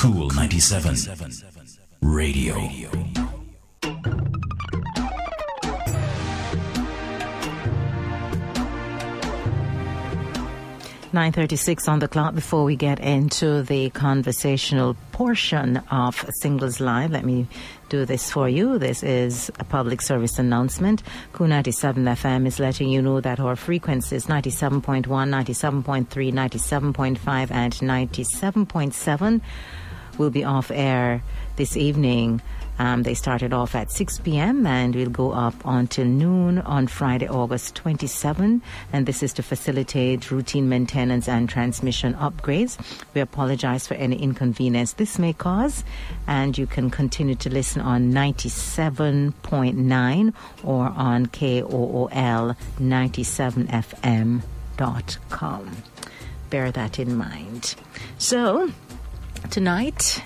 Kool 97 Radio. 9.36 on the clock before we get into the conversational portion of Singles Live. Let me do this for you. This is a public service announcement. Kool 97 FM is letting you know that our frequencies 97.1, 97.3, 97.5 and 97.7 will be off air this evening um, they started off at 6 p.m. and will go up until noon on Friday, August 27. And this is to facilitate routine maintenance and transmission upgrades. We apologize for any inconvenience this may cause. And you can continue to listen on 97.9 or on KOOL 97fm.com. Bear that in mind. So, tonight,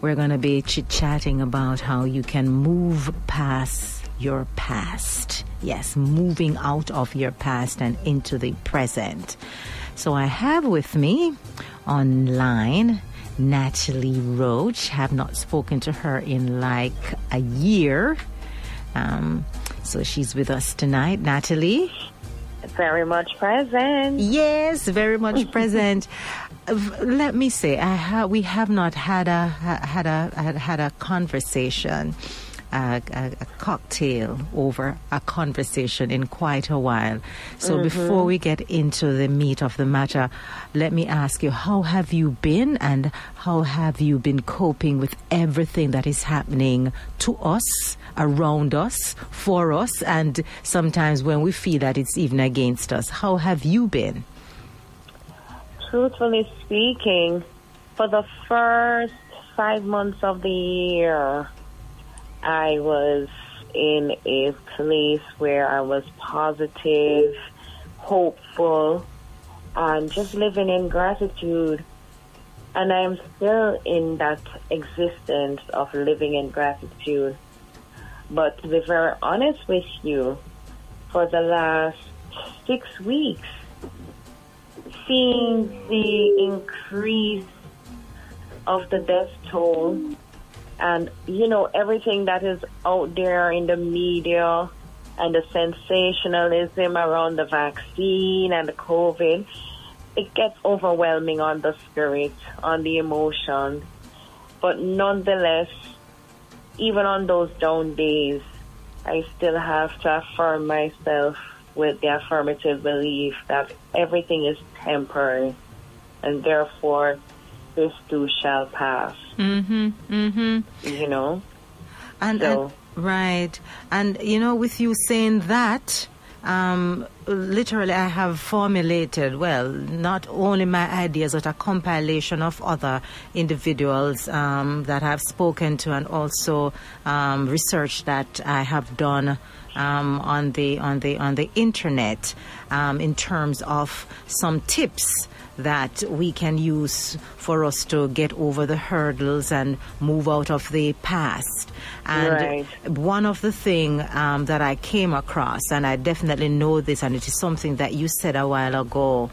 we're going to be chit chatting about how you can move past your past. Yes, moving out of your past and into the present. So I have with me online Natalie Roach. Have not spoken to her in like a year. Um, so she's with us tonight. Natalie? Very much present. Yes, very much present let me say, ha- we have not had a had a had a conversation. A, a, cocktail over a conversation in quite a while. So mm-hmm. before we get into the meat of the matter, let me ask you, how have you been and how have you been coping with everything that is happening to us, around us, for us, and sometimes when we feel that it's even against us? How have you been? Truthfully speaking, for the first five months of the year, I was in a place where I was positive, hopeful, and just living in gratitude. And I'm still in that existence of living in gratitude. But to be very honest with you, for the last six weeks, seeing the increase of the death toll and, you know, everything that is out there in the media and the sensationalism around the vaccine and the COVID, it gets overwhelming on the spirit, on the emotion. But nonetheless, even on those down days, I still have to affirm myself with the affirmative belief that everything is temporary and therefore this too shall pass. Mm-hmm. Mm-hmm. You know? And, so. and right. And you know, with you saying that, um, literally, I have formulated, well, not only my ideas, but a compilation of other individuals um, that I've spoken to, and also um, research that I have done um, on the on the on the internet um, in terms of some tips that we can use for us to get over the hurdles and move out of the past. And right. one of the things um, that I came across, and I definitely know this, and it is something that you said a while ago.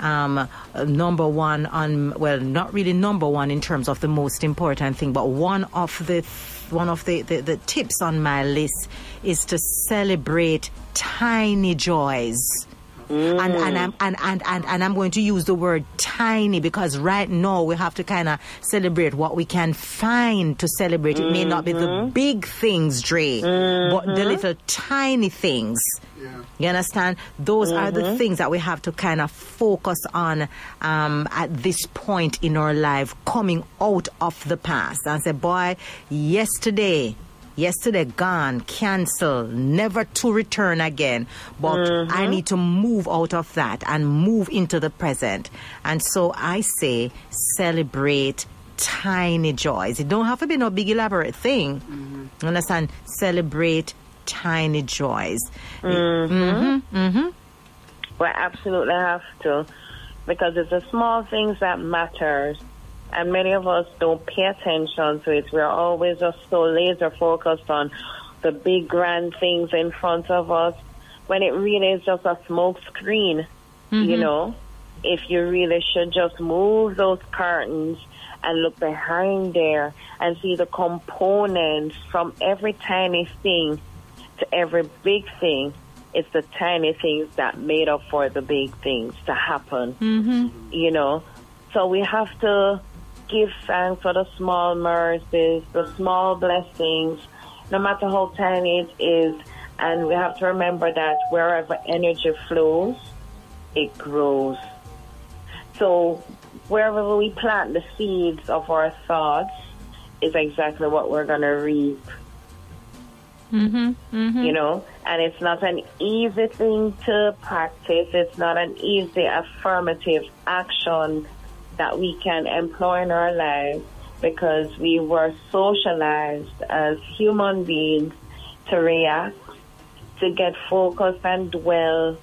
Um, number one on well, not really number one in terms of the most important thing, but one of the one of the, the, the tips on my list is to celebrate tiny joys. Mm. And, and, I'm, and, and, and, and I'm going to use the word tiny because right now we have to kind of celebrate what we can find to celebrate. Mm-hmm. It may not be the mm-hmm. big things, Dre, mm-hmm. but the mm-hmm. little tiny things. Yeah. You understand? Those mm-hmm. are the mm-hmm. things that we have to kind of focus on um, at this point in our life, coming out of the past. And say, boy, yesterday yesterday gone, cancel, never to return again. But mm-hmm. I need to move out of that and move into the present. And so I say celebrate tiny joys. It don't have to be no big elaborate thing. Mm-hmm. Understand? Celebrate tiny joys. Mm-hmm. Mm-hmm. mm-hmm. We absolutely have to because it's the small things that matters and many of us don't pay attention to it. We're always just so laser focused on the big grand things in front of us when it really is just a smoke screen, mm-hmm. you know. If you really should just move those curtains and look behind there and see the components from every tiny thing to every big thing. It's the tiny things that made up for the big things to happen. Mm-hmm. You know, so we have to give thanks for the small mercies, the small blessings, no matter how tiny it is. And we have to remember that wherever energy flows, it grows. So wherever we plant the seeds of our thoughts is exactly what we're going to reap. Mm-hmm. Mm-hmm. You know, and it's not an easy thing to practice. It's not an easy affirmative action that we can employ in our lives because we were socialized as human beings to react, to get focused and dwell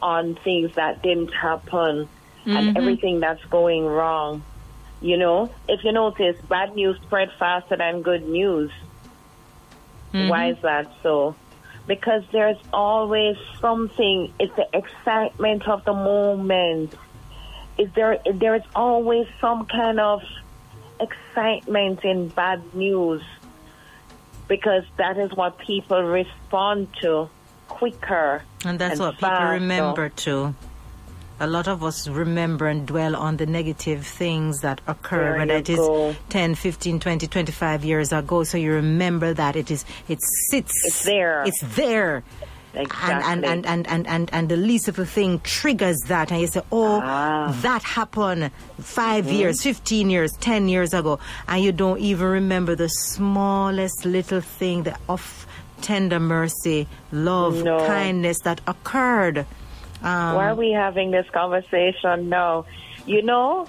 on things that didn't happen and mm-hmm. everything that's going wrong. You know, if you notice, bad news spread faster than good news. Mm-hmm. Why is that so? Because there's always something. It's the excitement of the moment. Is there? There is always some kind of excitement in bad news because that is what people respond to quicker. And that's what people remember too. A lot of us remember and dwell on the negative things that occur, There whether it is go. 10, 15, 20, 25 years ago. So you remember that it is, it sits. It's there. It's there. Exactly. And, and, and, and, and, and, the least of a thing triggers that. And you say, oh, Ah. that happened 5 Mm-hmm. years, 15 years, 10 years ago. And you don't even remember the smallest little thing that of tender mercy, love, No. kindness that occurred. Um, Why are we having this conversation now? You know,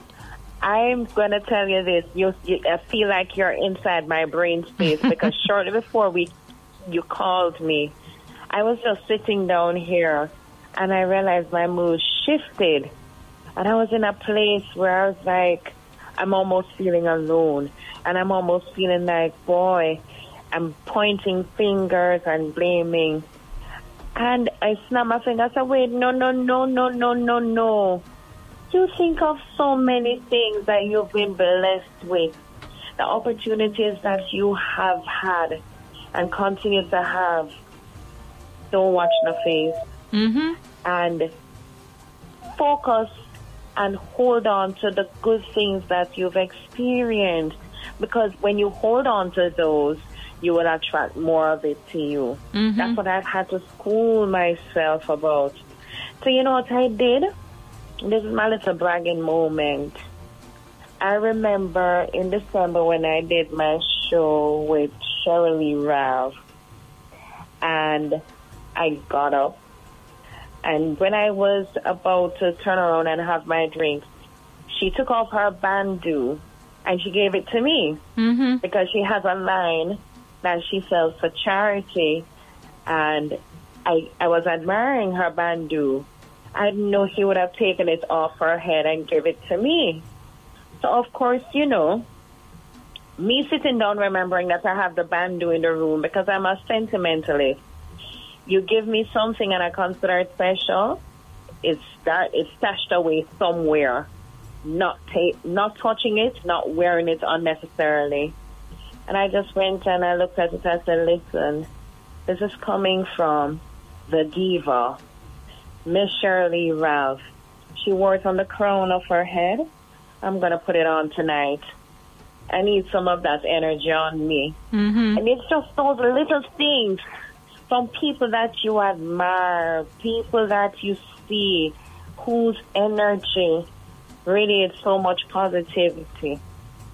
I'm going to tell you this. You, you, I feel like you're inside my brain space because shortly before we, you called me, I was just sitting down here and I realized my mood shifted. And I was in a place where I was like, I'm almost feeling alone. And I'm almost feeling like, boy, I'm pointing fingers and blaming. And I snap my finger. I said, wait, no, no, no, no, no, no, no. You think of so many things that you've been blessed with, the opportunities that you have had and continue to have. Don't watch the face mhm. and focus and hold on to the good things that you've experienced. Because when you hold on to those you will attract more of it to you. That's what i've had to school myself about. So you know what i did? This is my little bragging moment. I remember in december when i did my show with Shirley Ralph. And i got up and when I was about to turn around and have my drink, she took off her bandu and she gave it to me Mm-hmm. because she has a line that she sells for charity. And I, I was admiring her bandu. I didn't know she would have taken it off her head and give it to me. So of course, you know, me sitting down remembering that I have the bandu in the room because I'm a sentimentalist you give me something and I consider it special, it's that it's stashed away somewhere, not ta- not touching it, not wearing it unnecessarily. And I just went and I looked at it. And I said, "Listen, this is coming from the diva, Miss Shirley Ralph. She wore it on the crown of her head. I'm gonna put it on tonight. I need some of that energy on me." Mm-hmm. And it's just those little things from people that you admire, people that you see, whose energy radiates so much positivity.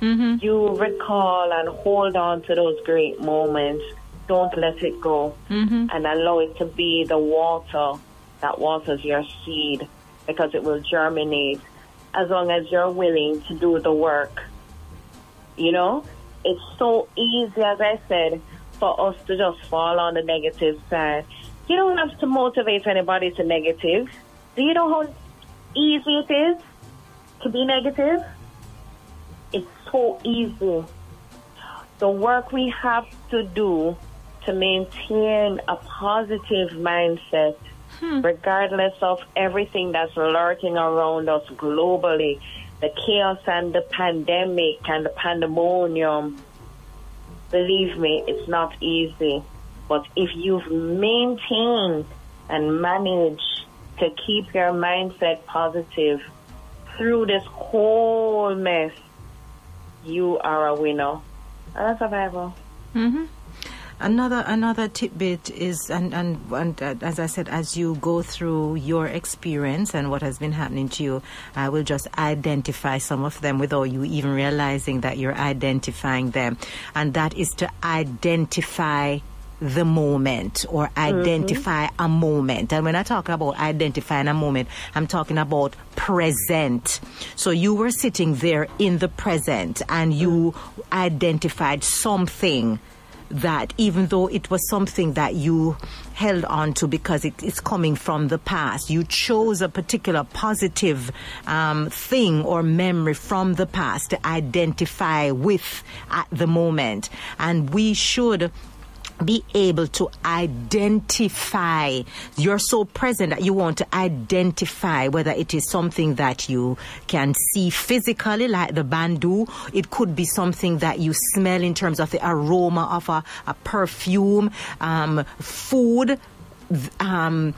Mm-hmm. You recall and hold on to those great moments. Don't let it go. Mm-hmm. And allow it to be the water that waters your seed because it will germinate as long as you're willing to do the work. You know, it's so easy, as I said, for us to just fall on the negative side. You don't have to motivate anybody to negative. Do you know how easy it is to be negative? It's so easy. The work we have to do to maintain a positive mindset, hmm. regardless of everything that's lurking around us globally, the chaos and the pandemic and the pandemonium, believe me, it's not easy. But if you've maintained and managed to keep your mindset positive through this whole mess, you are a winner and a survivor. Mm-hmm. Another another tidbit is, and and, and uh, as I said, as you go through your experience and what has been happening to you, I will just identify some of them without you even realizing that you're identifying them, and that is to identify the moment or identify mm-hmm. a moment. And when I talk about identifying a moment, I'm talking about present. So you were sitting there in the present and you identified something that even though it was something that you held on to because it, it's coming from the past, you chose a particular positive um, thing or memory from the past to identify with at the moment. And we should be able to identify. You're so present that you want to identify whether it is something that you can see physically, like the bandu. It could be something that you smell in terms of the aroma of a, a perfume, um, food, um,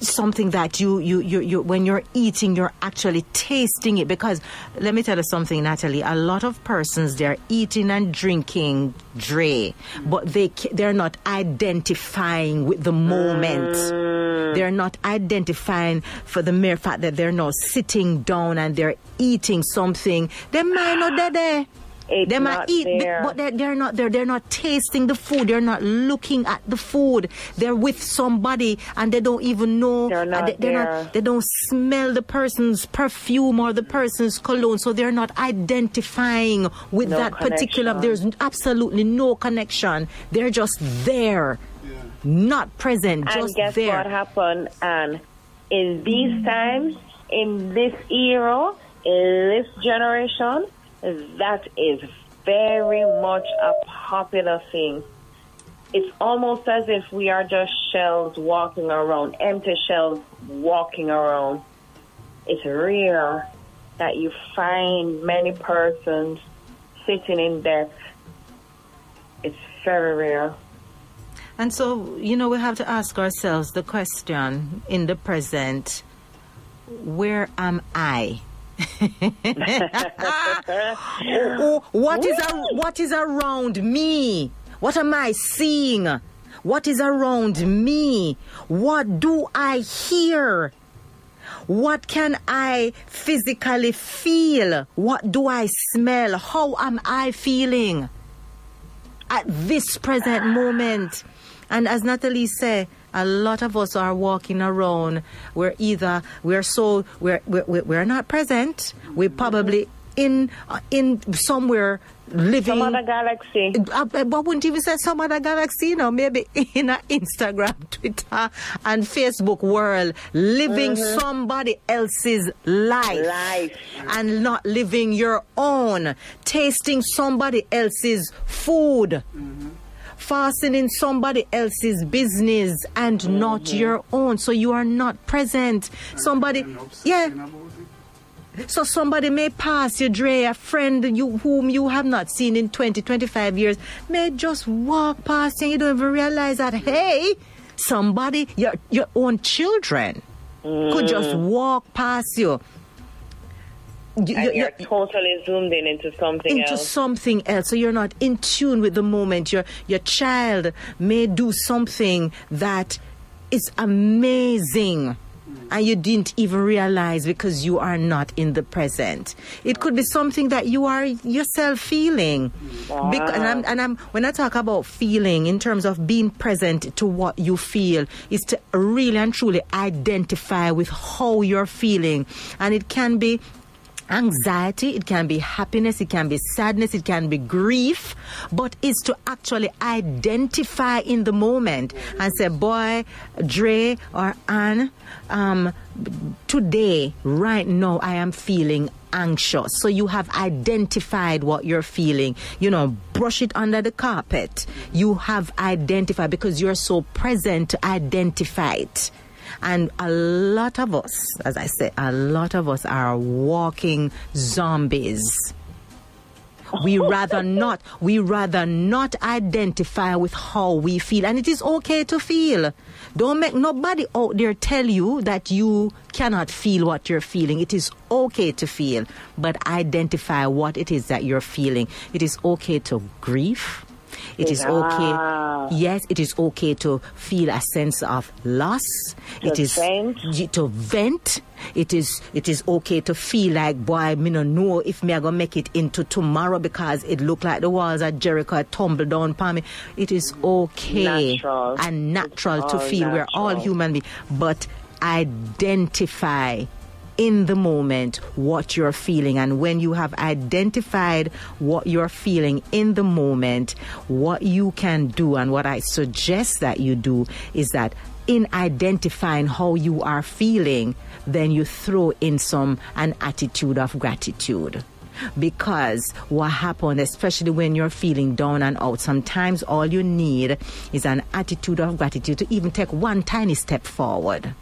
something that you, you, you, you, when you're eating, you're actually tasting it. Because let me tell you something, Natalie, a lot of persons, they're eating and drinking Dre, but they, they're not identifying with the moment. Mm. They're not identifying for the mere fact that they're not sitting down and they're eating something. They might not be there. It's they might eat, there. but they're, they're not there. They're not tasting the food. They're not looking at the food. They're with somebody and they don't even know. They're not they, there. Not, they don't smell the person's perfume or the person's cologne. So they're not identifying with no that connection. particular. There's absolutely no connection. They're just there, yeah. not present. And just guess there. what happened? And in these times, in this era, in this generation that is very much a popular thing. It's almost as if we are just shells walking around, empty shells walking around. It's rare that you find many persons sitting in death. It's very rare. And so, you know, we have to ask ourselves the question in the present where am I? oh, what is a, what is around me? What am I seeing? What is around me? What do I hear? What can I physically feel? What do I smell? How am I feeling at this present moment? And as Natalie said, a lot of us are walking around. We're either we're so we're we're, we're not present. We're probably in uh, in somewhere living some other galaxy. I, I, wouldn't even say some other galaxy. You know, maybe in an Instagram, Twitter, and Facebook world, living mm-hmm. somebody else's life, life, and not living your own, tasting somebody else's food. Mm-hmm fastening somebody else's business and mm-hmm. not your own. So you are not present. Somebody, yeah. So somebody may pass you, Dre, a friend you whom you have not seen in 20, 25 years, may just walk past and you don't even realize that, hey, somebody, your, your own children mm. could just mm. walk past you you, you're, you're, totally zoomed in into something into else. something else. So you're not in tune with the moment. Your your child may do something that is amazing. And you didn't even realize because you are not in the present. It could be something that you are yourself feeling. Wow. Because, and, I'm, and I'm, when I talk about feeling in terms of being present to what you feel, is to really and truly identify with how you're feeling. And it can be anxiety, it can be happiness, it can be sadness, it can be grief, but it's to actually identify in the moment and say, boy, Dre or Anne, um, today, right now, I am feeling anxious. So you have identified what you're feeling. You know, brush it under the carpet. You have identified because you're so present to identify it And a lot of us, as I said, a lot of us are walking zombies. We rather not, we rather not identify with how we feel. And it is okay to feel. Don't make nobody out there tell you that you cannot feel what you're feeling. It is okay to feel, but identify what it is that you're feeling. It is okay to grieve. It is okay. Yes, it is okay to feel a sense of loss. To it is vent. to vent. It is it is okay to feel like boy, me no know if me I gonna make it into tomorrow because it look like the walls of Jericho had tumbled down upon me. It is okay Natural. and natural It's to feel. We're all human beings, but identify in the moment what you're feeling and when you have identified what you're feeling in the moment what you can do and what i suggest that you do is that in identifying how you are feeling then you throw in some an attitude of gratitude because what happened, especially when you're feeling down and out, sometimes all you need is an attitude of gratitude to even take one tiny step forward.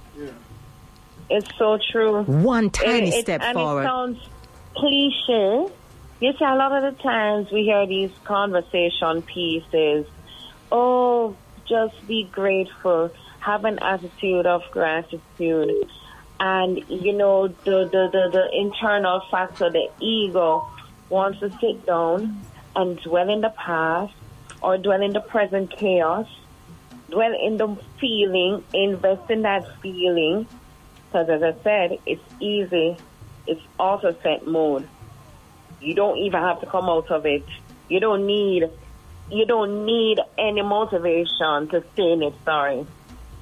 It's so true. One tiny It- it- step and forward. it sounds cliche. You see, a lot of the times we hear these conversation pieces. Oh, just be grateful. Have an attitude of gratitude. And, you know, the, the, the, the internal factor, the ego, wants to sit down and dwell in the past or dwell in the present chaos, dwell in the feeling, invest in that feeling, because as I said, it's easy. It's auto set mode. You don't even have to come out of it. You don't need you don't need any motivation to stay in it, sorry.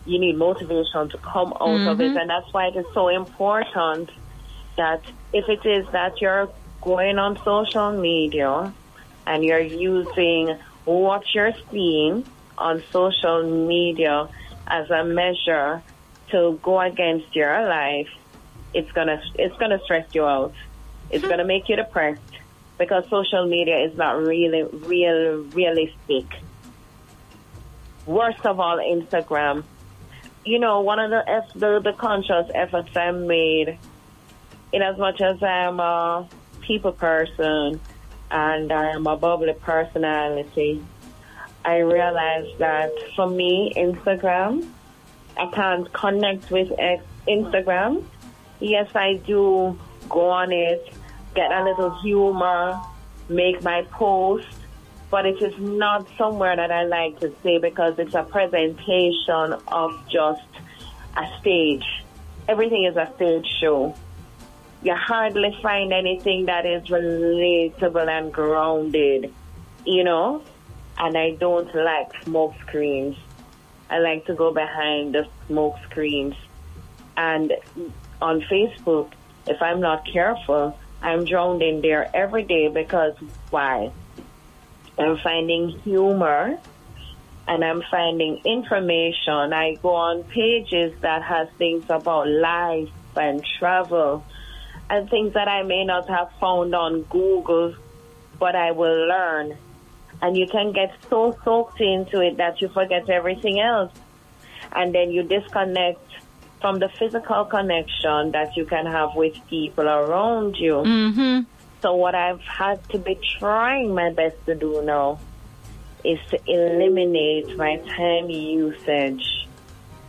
You need motivation to come out of it mm-hmm. and that's why it is so important that if it is that you're going on social media and you're using what you're seeing on social media as a measure to go against your life, it's gonna it's gonna stress you out. It's hmm. gonna make you depressed because social media is not really real realistic. Worst of all, Instagram. You know, one of the eff- the, the conscious efforts I made, in as much as I'm a people person and I'm a bubbly personality, I realized that for me, Instagram, I can't connect with ex- Instagram. Yes, I do go on it, get a little humor, make my post, but it is not somewhere that I like to stay because it's a presentation of just a stage. Everything is a stage show. You hardly find anything that is relatable and grounded, you know? And I don't like smoke screens. I like to go behind the smoke screens. And on Facebook, if I'm not careful, I'm drowned in there every day because why? I'm finding humor and I'm finding information. I go on pages that has things about life and travel and things that I may not have found on Google, but I will learn. And you can get so soaked into it that you forget everything else. And then you disconnect from the physical connection that you can have with people around you. Mm-hmm. So what I've had to be trying my best to do now is to eliminate my time usage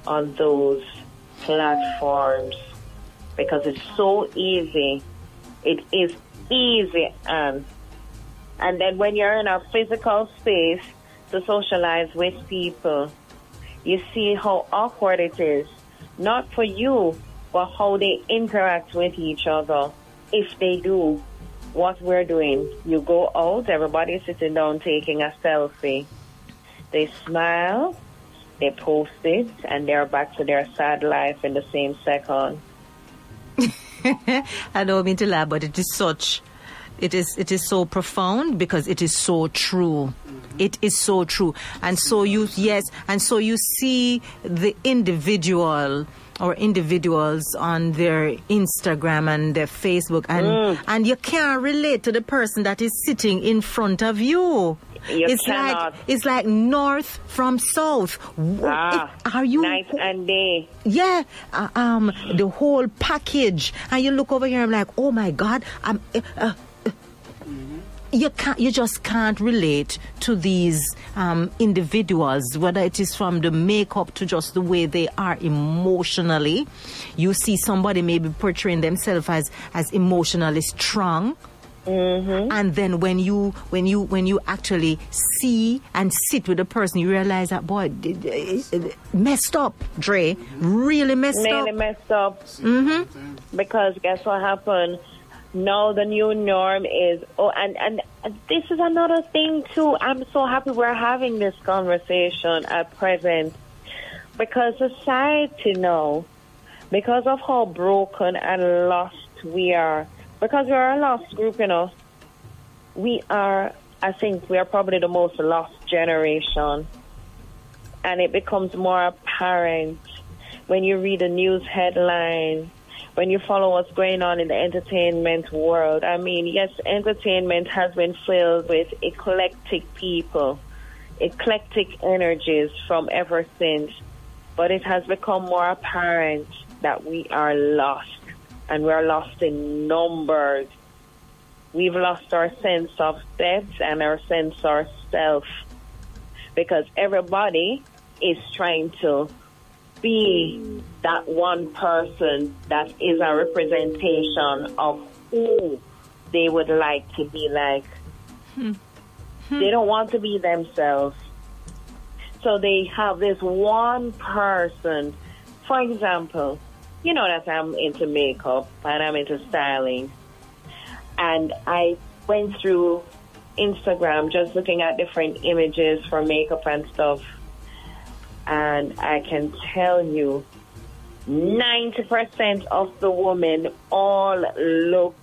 on those platforms because it's so easy. It is easy and and then when you're in a physical space to socialize with people, you see how awkward it is. Not for you, but how they interact with each other. If they do what we're doing, you go out, everybody's sitting down taking a selfie. They smile, they post it, and they're back to their sad life in the same second. I don't mean to laugh, but it is such. It is it is so profound because it is so true. It is so true, and so you yes, and so you see the individual or individuals on their Instagram and their Facebook, and Mm. and you can't relate to the person that is sitting in front of you. You it's cannot. like it's like north from south. Ah, it- are you? night and day? Yeah, uh, um, the whole package, and you look over here. I'm like, oh my god, I'm. Uh, uh, you can't. You just can't relate to these um, individuals, whether it is from the makeup to just the way they are emotionally. You see somebody maybe portraying themselves as as emotionally strong. And then when you when you when you actually see and sit with a person, you realize that boy d- d- d- messed up, Dre, really messed up. Mainly up. messed up. Mm-hmm. Because guess what happened? Now the new norm is oh, and and this is another thing too. I'm so happy we're having this conversation at present because society now, because of how broken and lost we are, because we are a lost group, you know. We are. I think we are probably the most lost generation and it becomes more apparent when you read a news headline, when you follow what's going on in the entertainment world. I mean, yes, entertainment has been filled with eclectic people, eclectic energies from ever since, but it has become more apparent that we are lost, and we are lost in numbers. We've lost our sense of depth and our sense of self because everybody is trying to be that one person that is a representation of who they would like to be like. Hmm. Hmm. They don't want to be themselves. So they have this one person. For example, you know that I'm into makeup and I'm into styling. And I went through Instagram just looking at different images for makeup and stuff. And I can tell you 90% of the women all look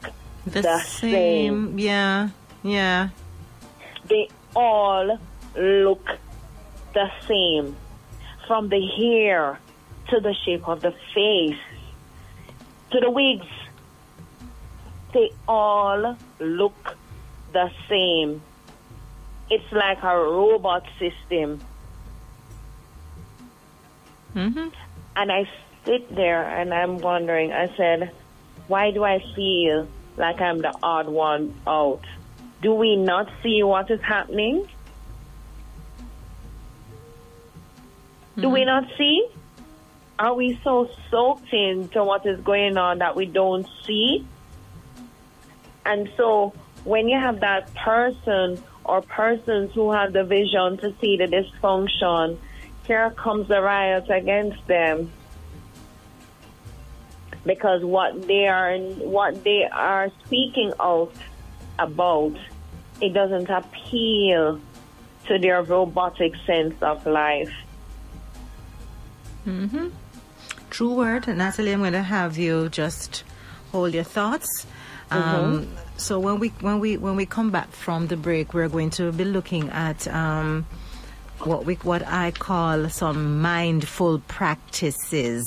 the, the same. Yeah, yeah. they all look the same from the hair to the shape of the face to the wigs they all look the same it's like a robot system hmm and I sit there and I'm wondering, I said, why do I feel like I'm the odd one out? Do we not see what is happening? Do we not see? Are we so soaked into what is going on that we don't see? And so when you have that person or persons who have the vision to see the dysfunction, here comes the riot against them because what they are what they are speaking out about it doesn't appeal to their robotic sense of life. True word, Natalie. I'm going to have you just hold your thoughts. Um, so when we when we when we come back from the break, we're going to be looking at um, what we what I call some mindful practices.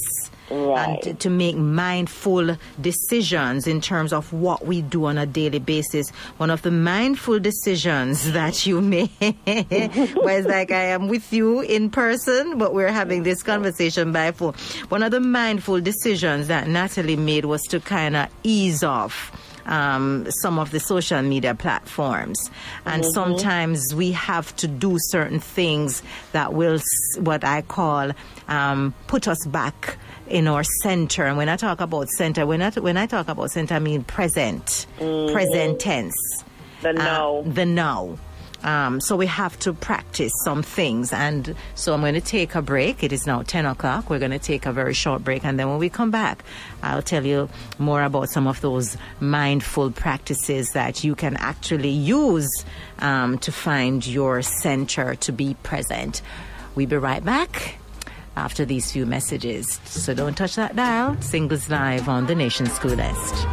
Right. And to, to make mindful decisions in terms of what we do on a daily basis. One of the mindful decisions that you make was like I am with you in person, but we're having this conversation by phone. One of the mindful decisions that Natalie made was to kind of ease off um, some of the social media platforms. And sometimes we have to do certain things that will, what I call, um, put us back in our center. And when I talk about center, when I, when I talk about center, I mean present, present tense. The Uh, the now. Um, so we have to practice some things. And so I'm going to take a break. It is now 10 o'clock. We're going to take a very short break. And then when we come back, I'll tell you more about some of those mindful practices that you can actually use um, to find your center to be present. We'll be right back after these few messages. So don't touch that dial. Singles Live on the Nation School List.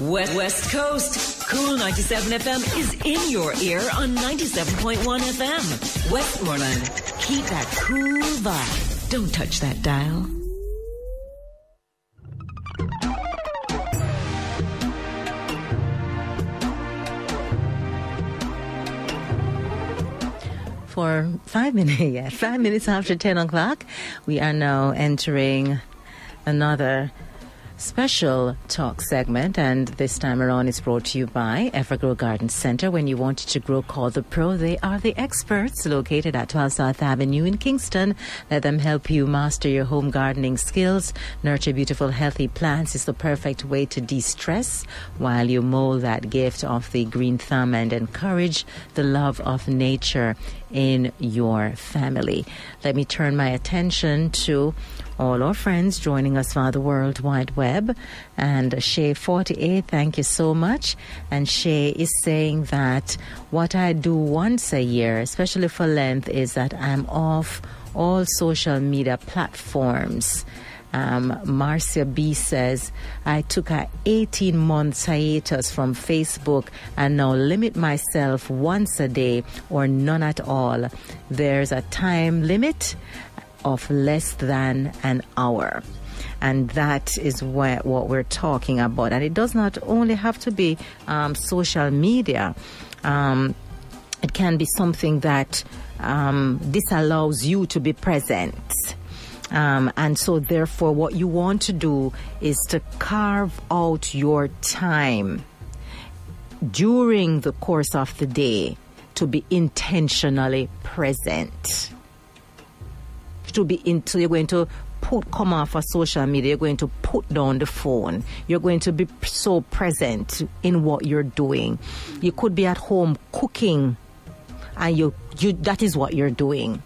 West Coast. Kool 97 FM is in your ear on 97.1 FM. Westmoreland. Keep that cool vibe. Don't touch that dial. For five minutes, yeah, five minutes after 10 o'clock, we are now entering another special talk segment, and this time around it's brought to you by Evergrow Garden Center. When you want to grow, call the pro. They are the experts located at 12 South Avenue in Kingston. Let them help you master your home gardening skills. Nurture beautiful, healthy plants is the perfect way to de stress while you mold that gift of the green thumb and encourage the love of nature in your family. Let me turn my attention to all our friends joining us via the World Wide Web. And Shay48, thank you so much. And Shay is saying that what I do once a year, especially for length, is that I'm off all social media platforms. Um, Marcia B says, I took a 18 month hiatus from Facebook and now limit myself once a day or none at all. There's a time limit of less than an hour. And that is what, what we're talking about. And it does not only have to be um, social media, um, it can be something that um, disallows you to be present. Um, and so, therefore, what you want to do is to carve out your time during the course of the day to be intentionally present to be into, you're going to put come off of social media, you're going to put down the phone. You're going to be so present in what you're doing. You could be at home cooking, and you you that is what you're doing.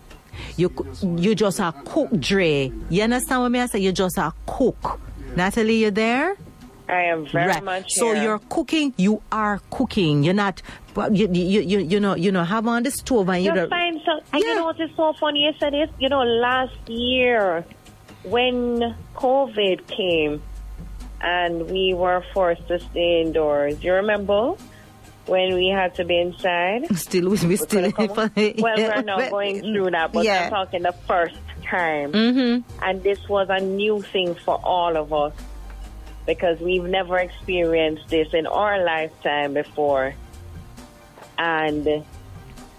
You you just a cook, Dre. You understand what I say? You just a cook. Natalie, you there? I am very right. much So here. you're cooking. You are cooking. You're not. You you you, you know you know have on the stove and you're you fine. So yeah. you know what is so funny? You said it. You know last year when COVID came and we were forced to stay indoors. You remember? When we had to be inside, still we, we still. well, we're not going through that, but yeah. I'm talking the first time, mm-hmm. and this was a new thing for all of us because we've never experienced this in our lifetime before. And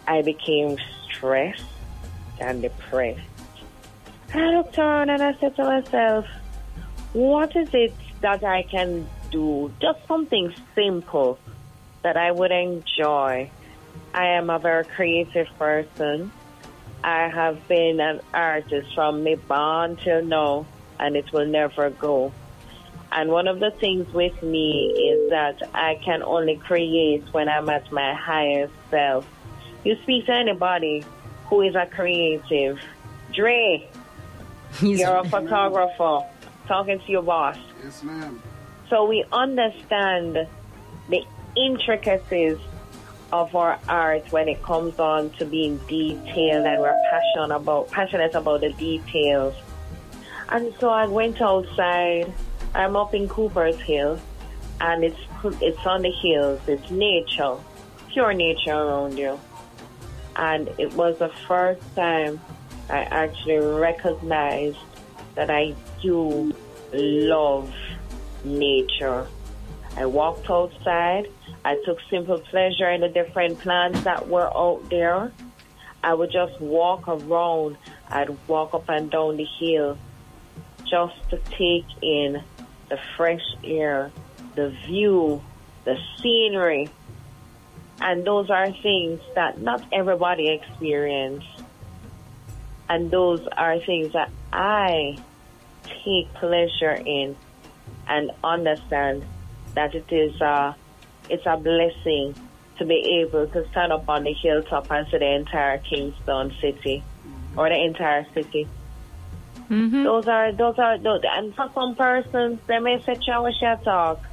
I became stressed and depressed. And I looked around and I said to myself, what is it that I can do? Just something simple that I would enjoy. I am a very creative person. I have been an artist from me born till now, and it will never go. And one of the things with me is that I can only create when I'm at my highest self. You speak to anybody who is a creative. Dre, He's you're a photographer talking to your boss. Yes, ma'am. So we understand the intricacies of our art when it comes on to being detailed and we're passionate about passionate about the details. And so I went outside I'm up in Cooper's Hill, and it's it's on the hills. It's nature, pure nature around you. And it was the first time I actually recognized that I do love nature. I walked outside. I took simple pleasure in the different plants that were out there. I would just walk around. I'd walk up and down the hill just to take in the fresh air, the view, the scenery. And those are things that not everybody experience. And those are things that I take pleasure in and understand that it is a, it's a blessing to be able to stand up on the hilltop and see the entire Kingston city or the entire city. Mm-hmm. Those are those are those, and for some persons they may say shower talk,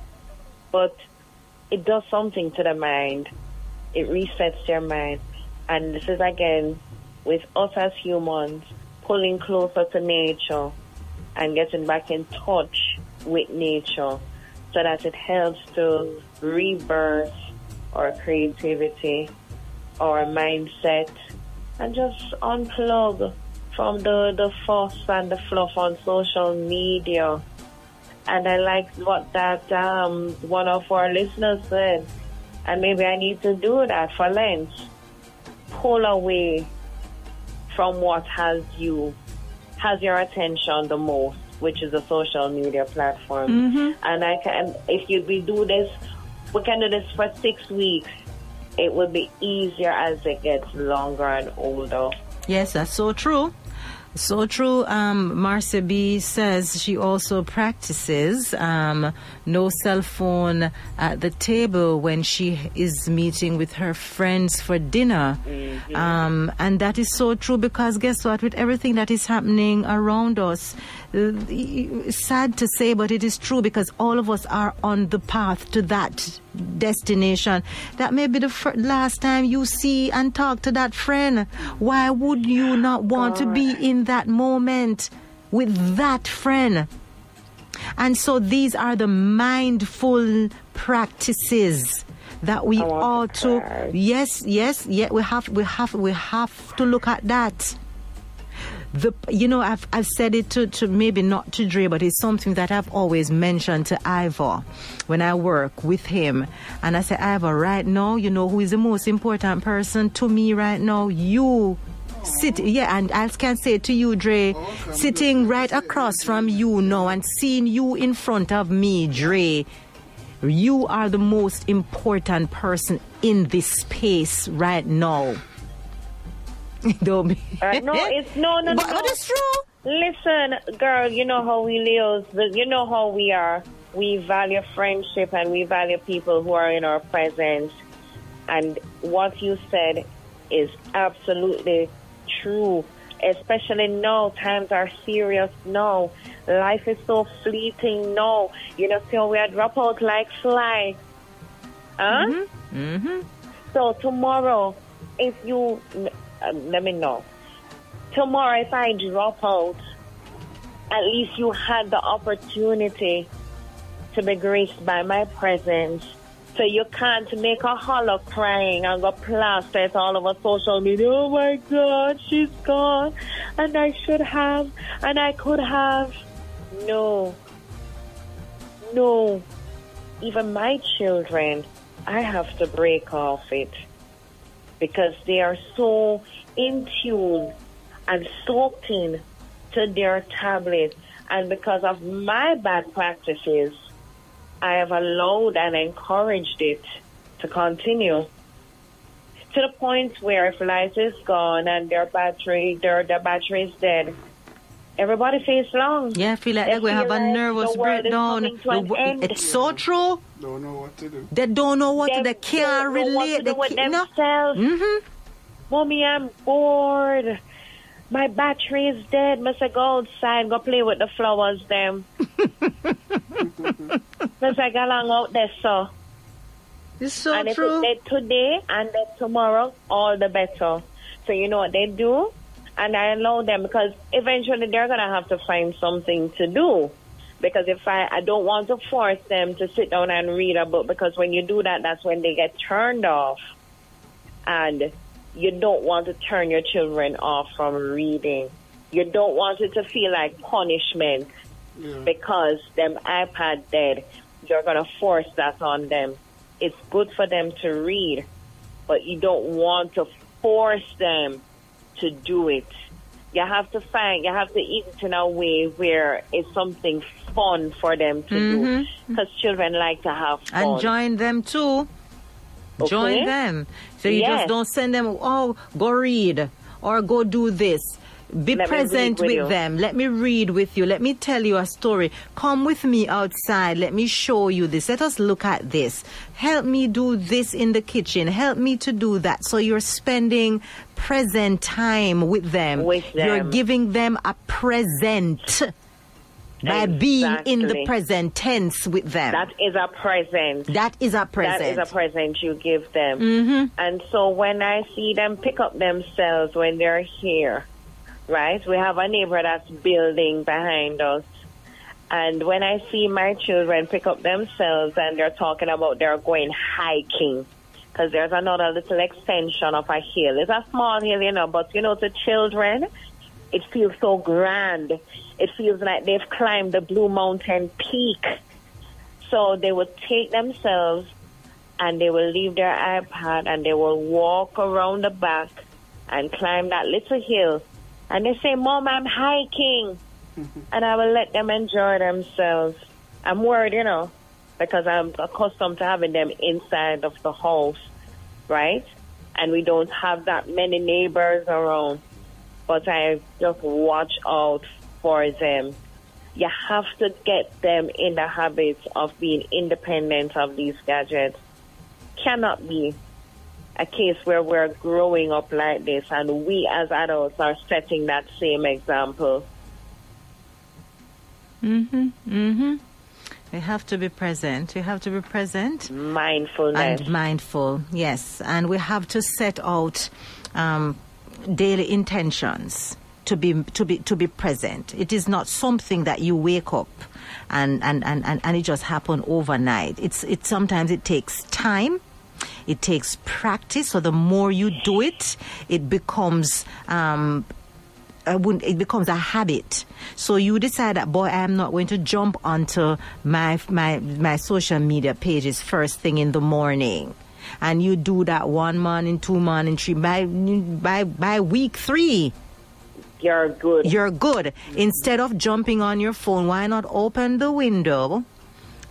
but it does something to the mind. It resets their mind, and this is again with us as humans pulling closer to nature and getting back in touch with nature so that it helps to rebirth our creativity, our mindset, and just unplug from the, the fuss and the fluff on social media. And I like what that um, one of our listeners said, and maybe I need to do that for Lent. Pull away from what has you has your attention the most, which is a social media platform. Mm-hmm. And I can, if you we do this, we can do this for six weeks. It will be easier as it gets longer and older. Yes, that's so true. So true. Um, Marcia B says she also practices um, no cell phone at the table when she is meeting with her friends for dinner. Um, and that is so true because guess what? With everything that is happening around us, sad to say, but it is true because all of us are on the path to that destination. That may be the fir- last time you see and talk to that friend. Why would you not want to be in that moment with that friend? And so these are the mindful practices that we ought to to yes yes yeah we have we have we have to look at that the you know I've I've said it to, to maybe not to Dre, but it's something that I've always mentioned to Ivor when I work with him. And I say, Ivor, right now, you know who is the most important person to me right now? You. Sit, yeah, and I can say to you, Dre, sitting right across from you now and seeing you in front of me, Dre, you are the most important person in this space right now. Don't be. Uh, no, it's no, no, no. But, no. but it's true. Listen, girl, you know how we live. You know how we are. We value friendship and we value people who are in our presence. And what you said is absolutely true. Especially now, times are serious now. Life is so fleeting now. You know, so we are drop out like fly. Huh? Mm-hmm. So tomorrow, if you, uh, let me know. Tomorrow, if I drop out, at least you had the opportunity to be graced by my presence. So you can't make a holler crying and go plaster it all over social media. Oh my God, she's gone. And I should have, and I could have. No. No. Even my children, I have to break off it because they are so in tune and soaked in to their tablet. And because of my bad practices, I have allowed and encouraged it to continue. To the point where if light is gone and their battery, their, their battery is dead, everybody feels long. Yeah, I feel like They they're going to have feel a nervous the breakdown. coming The. It's so true. They don't know what to do. They don't know what to, they don't can't know relate. They can't, no. themselves. Mm-hmm. Mommy, I'm bored. My battery is dead. Must I go outside, go play with the flowers, them. Must I go along out there, so. It's so and if true. it's dead today and tomorrow, all the better. So you know what they do? And I allow them because eventually they're going to have to find something to do. Because if I, I don't want to force them to sit down and read a book because when you do that, that's when they get turned off. And you don't want to turn your children off from reading. You don't want it to feel like punishment Yeah. because them iPad dead. You're gonna force that on them. It's good for them to read, but you don't want to force them to do it. You have to find, you have to eat it in a way where it's something fun for them to do. Mm-hmm. Because children like to have fun. and join them too. Join them. So you Yes. just don't send them, oh, go read or go do this. Be Let present with with them. Let me read with you. Let me tell you a story. Come with me outside. Let me show you this. Let us look at this. Help me do this in the kitchen. Help me to do that. So you're spending present time with them. With You're giving them a present by being in the present tense with them. That is a present. that is a present. That is a present you give them. Mm-hmm. And so when I see them pick up themselves when they're here, right? We have a neighbor that's building behind us. And when I see my children pick up themselves and they're talking about they're going hiking, because there's another little extension of a hill. It's a small hill, you know, but you know, to children, it feels so grand. It feels like they've climbed the Blue Mountain peak. So they would take themselves and they will leave their iPad and they will walk around the back and climb that little hill. And they say, Mom, I'm hiking. Mm-hmm. and I will let them enjoy themselves. I'm worried, you know, because I'm accustomed to having them inside of the house, right? And we don't have that many neighbors around. But I just watch out for them. You have to get them in the habit of being independent of these gadgets. Cannot be a case where we're growing up like this and we as adults are setting that same example. Mhm. Mhm. We have to be present. We have to be present Mindfulness. and mindful. Yes, and we have to set out um, daily intentions to be to be to be present. It is not something that you wake up and and and and, and it just happen overnight. It's it sometimes it takes time. It takes practice. So the more you do it, it becomes um, it becomes a habit. So you decide that, boy, I'm not going to jump onto my my my social media pages first thing in the morning. And you do that one month, morning, two morning, three. By by by week three, You're good. you're good. Instead of jumping on your phone, why not open the window?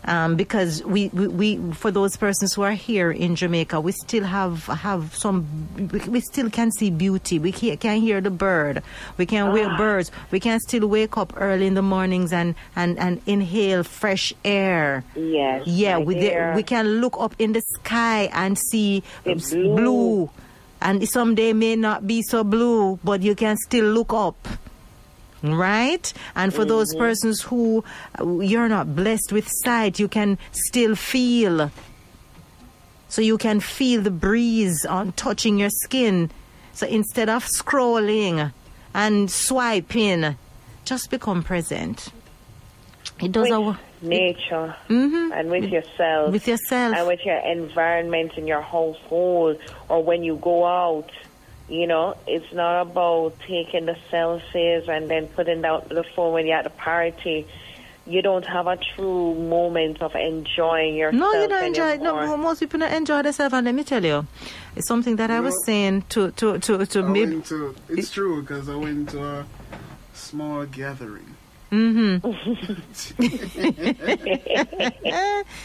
Um, because we, we, we, for those persons who are here in Jamaica, we still have have some. We, we still can see beauty. We can, can hear the bird. We can hear birds. We can still wake up early in the mornings and and and inhale fresh air. Yes. Yeah, we, we can look up in the sky and see The blue. blue. And someday may not be so blue, but you can still look up. Right? And for those persons who uh, you're not blessed with sight, you can still feel. So you can feel the breeze on touching your skin. So instead of scrolling and swiping, just become present. It does with our nature Mhm. and with yourself. with yourself. and with your environment in your household or when you go out. You know, it's not about taking the selfies and then putting down the phone when you're at the party. You don't have a true moment of enjoying yourself. No, you don't enjoy it. No, most people don't enjoy themselves, and let me tell you, it's something that I was No. saying to to to to I me. went to, it's true because I went to a small gathering. Mm-hmm.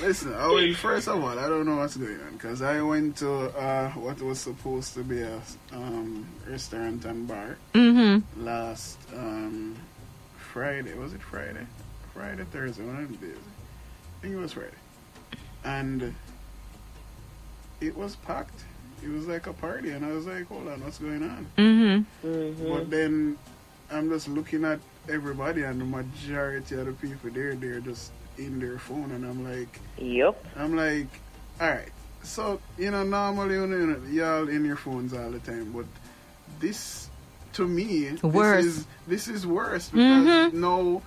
Listen, I went first of all. I don't know what's going on because I went to uh, what was supposed to be a um, restaurant and bar Mm-hmm. last um, Friday. Was it Friday? Friday, Thursday, one of the days. I think it was Friday, and it was packed. It was like a party, and I was like, "Hold on, what's going on?" Mm-hmm. Mhm. But then I'm just looking at everybody, and the majority of the people there, they're just in their phone, and I'm like, yep. I'm like, all right. So you know, normally you know, y'all in your phones all the time, but this, to me, Worse. this is this is worse because Mhm. now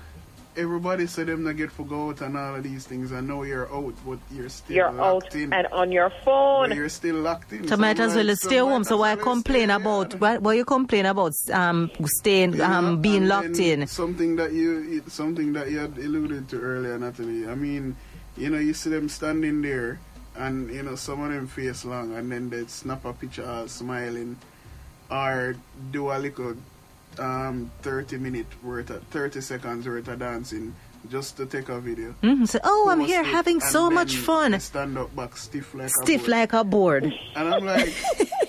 everybody said them not get forgot and all of these things, I know you're out, but you're still You're out locked in. and on your but phone. you're still locked in. So might I'm as well like, stay might home. So why well complain stay, about yeah. why, why you complain about um staying You know, um being locked in? Something that you something that you had alluded to earlier, Natalie. I mean, you know, you see them standing there, and you know, some of them face long, and then they snap a picture all smiling, or do a little um, thirty minute worth, of, thirty seconds worth of dancing just to take a video. Mm-hmm. So oh, I'm here it, having so then much fun. they Stand up back stiff like a Stiff board. like a board. And I'm like,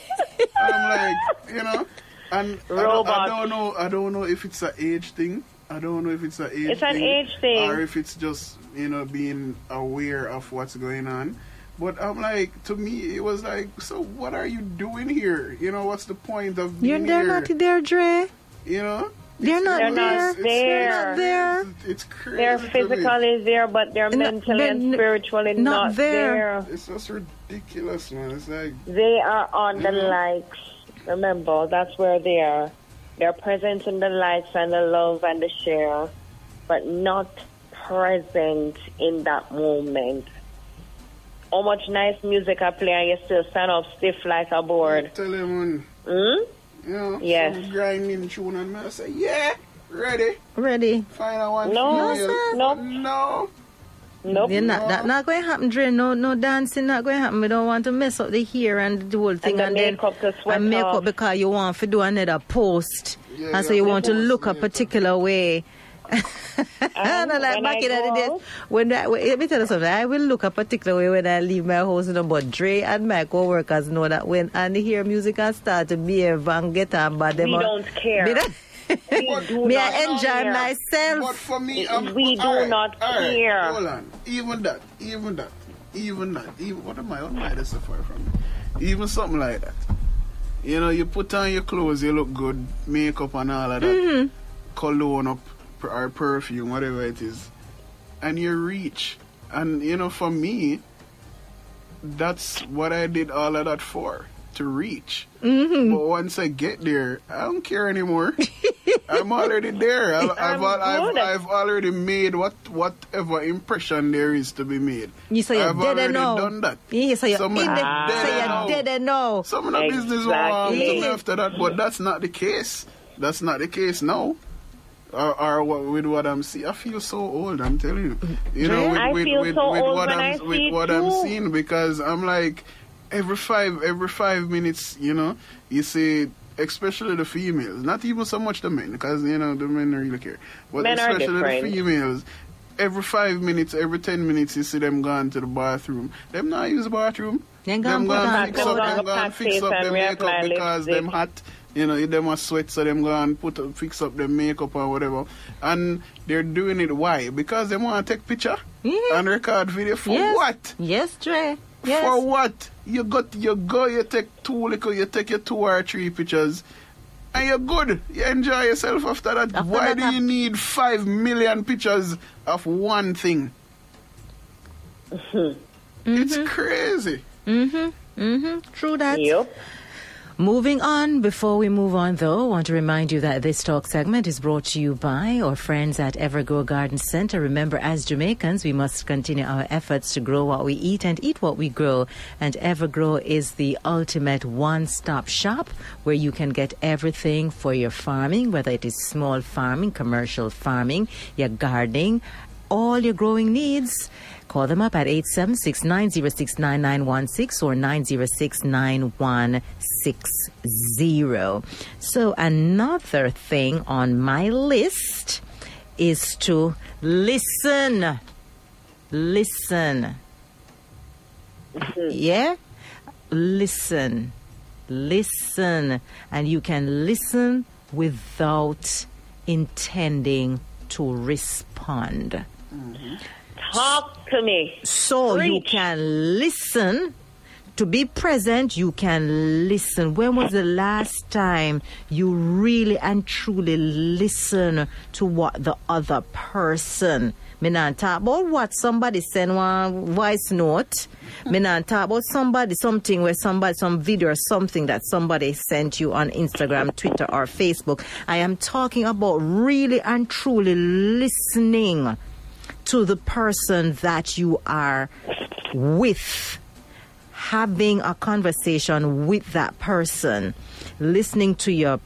I'm like, you know, and I don't, I don't know, I don't know if it's an age thing. I don't know if it's an age. It's an thing, age thing. or if it's just you know being aware of what's going on. But I'm like, to me, it was like, so what are you doing here? You know, what's the point of You're being they're here? not there, Dre. You know, They're not there, They're not there. it's- there. It's, Not there. It's, it's crazy. They're to me. physically there, but they're No, mentally and they're spiritually not not, there. there. It's just ridiculous, man. It's like, They are on the Mhm. likes. Remember, that's where they are. They're present in the likes and the love and the share, but not present in that moment. How much nice music I play and you still stand up stiff like a board. Tell him, Hmm? You know, Yes. some grinding tune and I say, yeah, ready. Ready? Final one. No, female. sir. Nope. No. Nope. You're not, that not going to happen, Dre. No, no dancing not going to happen. We don't want to mess up the hair and the whole thing. the then makeup to sweat and makeup off. because you want to do another post. Yeah, and so you want to post, look a yeah. particular way. And no, like when back I in the days, out- when I, let me tell you something, I will look a particular way when I leave my house, you know, but Dre and my co-workers know that when and they hear music and start to behave and get on, but them We don't care. Me, don't- We do me not I enjoy care. myself. But for me, I'm, We do alright, not alright, care. Hold on. Even that, even that, even that, even what am I? What am I this far from? Even something like that. You know, you put on your clothes, you look good, makeup and all of that, Mm-hmm. cologne up per- or perfume, whatever it is, and you reach. And you know, for me, that's what I did all of that for to reach. Mm-hmm. But once I get there, I don't care anymore. I'm already there. I've, I've, I'm al- I've. I've already made what whatever impression there is to be made. You say you're I've dead already and know. done that. Yeah, so you're Some in the, dead so and you're know. dead and know. Some of the business will harm Exactly. me after that, but that's not the case. That's not the case now. Or, or with what I'm seeing, I feel so old. I'm telling you, you know, with, I with, feel with, so with old what I'm I with it what I'm seeing because I'm like every five every five minutes, you know, you see. Especially the females, not even so much the men, because you know the men don't really care. But Men are especially the different. females, every five minutes, every ten minutes, you see them going to the bathroom. Them not use the bathroom. Then go them and put gonna on fix Them up, gonna them gonna fix up their makeup because lipstick. them hot. You know, them a sweat, so them go and put up, fix up their makeup or whatever. And they're doing it why? Because they want to take picture Yeah. and record video for yes. what? Yes, Dre. Yes. For what? You got you go, you take two little, you take your two or three pictures, and you're good. You enjoy yourself after that. After Why that, do I- you uh, need five million pictures of one thing? It's mm-hmm. crazy. Mm-hmm. mm-hmm. True that. Yep. Moving on, before we move on though, I want to remind you that this talk segment is brought to you by our friends at Evergrow Garden Center. Remember, as Jamaicans, we must continue our efforts to grow what we eat and eat what we grow. And Evergrow is the ultimate one-stop shop where you can get everything for your farming, whether it is small farming, commercial farming, your gardening, all your growing needs. Call them up at 876-906-9916 or 906-9160. So another thing on my list is to listen. Listen. Yeah? Listen. Listen. And you can listen without intending to respond. Mm-hmm. Talk to me. So you can listen. To be present, you can listen. When was the last time you really and truly listen to what the other person? Me not talk about what somebody send one voice note. Me not talk about somebody something where somebody some video or something that somebody sent you on Instagram, Twitter, or Facebook. I am talking about really and truly listening to the person that you are with having a conversation with that person listening to your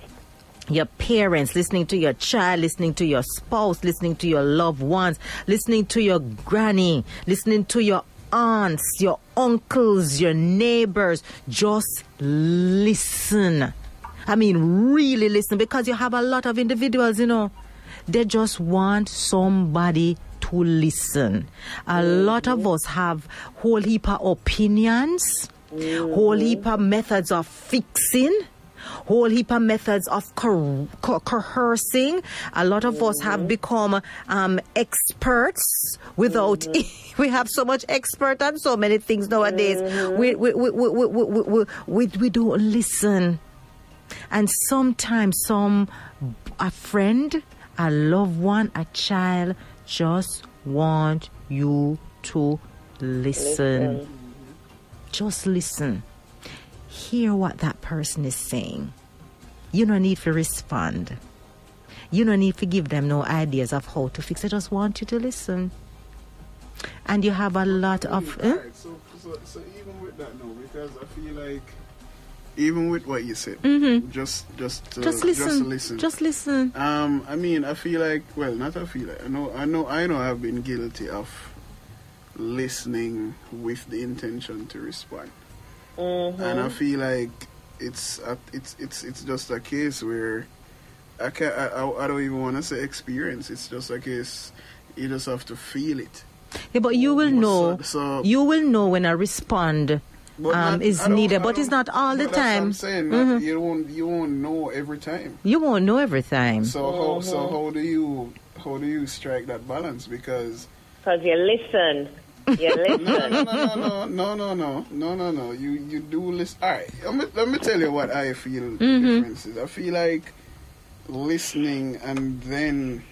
your parents, listening to your child, listening to your spouse, listening to your loved ones, listening to your granny, listening to your aunts, your uncles, your neighbors. Just listen. I mean, really listen because you have a lot of individuals, you know, they just want somebody to listen. A lot of us have whole heap of opinions, whole heap of methods of fixing whole heap of methods of coer- co- coercing. A lot of us have mm-hmm. become um, experts without. Mm-hmm. we have so much expert on so many things nowadays. Mm-hmm. We, we, we, we, we, we, we, we, we don't listen. And sometimes some a friend, a loved one, a child just want you to listen. Just listen. Hear what that person is saying. You don't need to respond. you don't need to give them no ideas of how to fix. It. I just want you to listen. And you have a lot of. eh? Alright, so, so, so even with that now, because I feel like, even with what you said, just just uh, Mm-hmm. Just listen. just listen. Just listen. Um, I mean, I feel like, well, not I feel like, I know, I know, I know, I've been guilty of listening with the intention to respond, and I feel like it's a, it's it's it's just a case where I can't, I, I, I don't even want to say experience. It's just a case you just have to feel it. Yeah, but you will know. so- you will know when I respond But um, not- is needed, but it's don't- all the but that's what time. I'm saying Mhm. that you won't you won't know every time. You won't know every time. So how so how do you how do you strike that balance? Because Because you listen. You no listen. no no no no no no no no no you you do listen. All right, let me, let me tell you what I feel the difference is. I feel like listening and then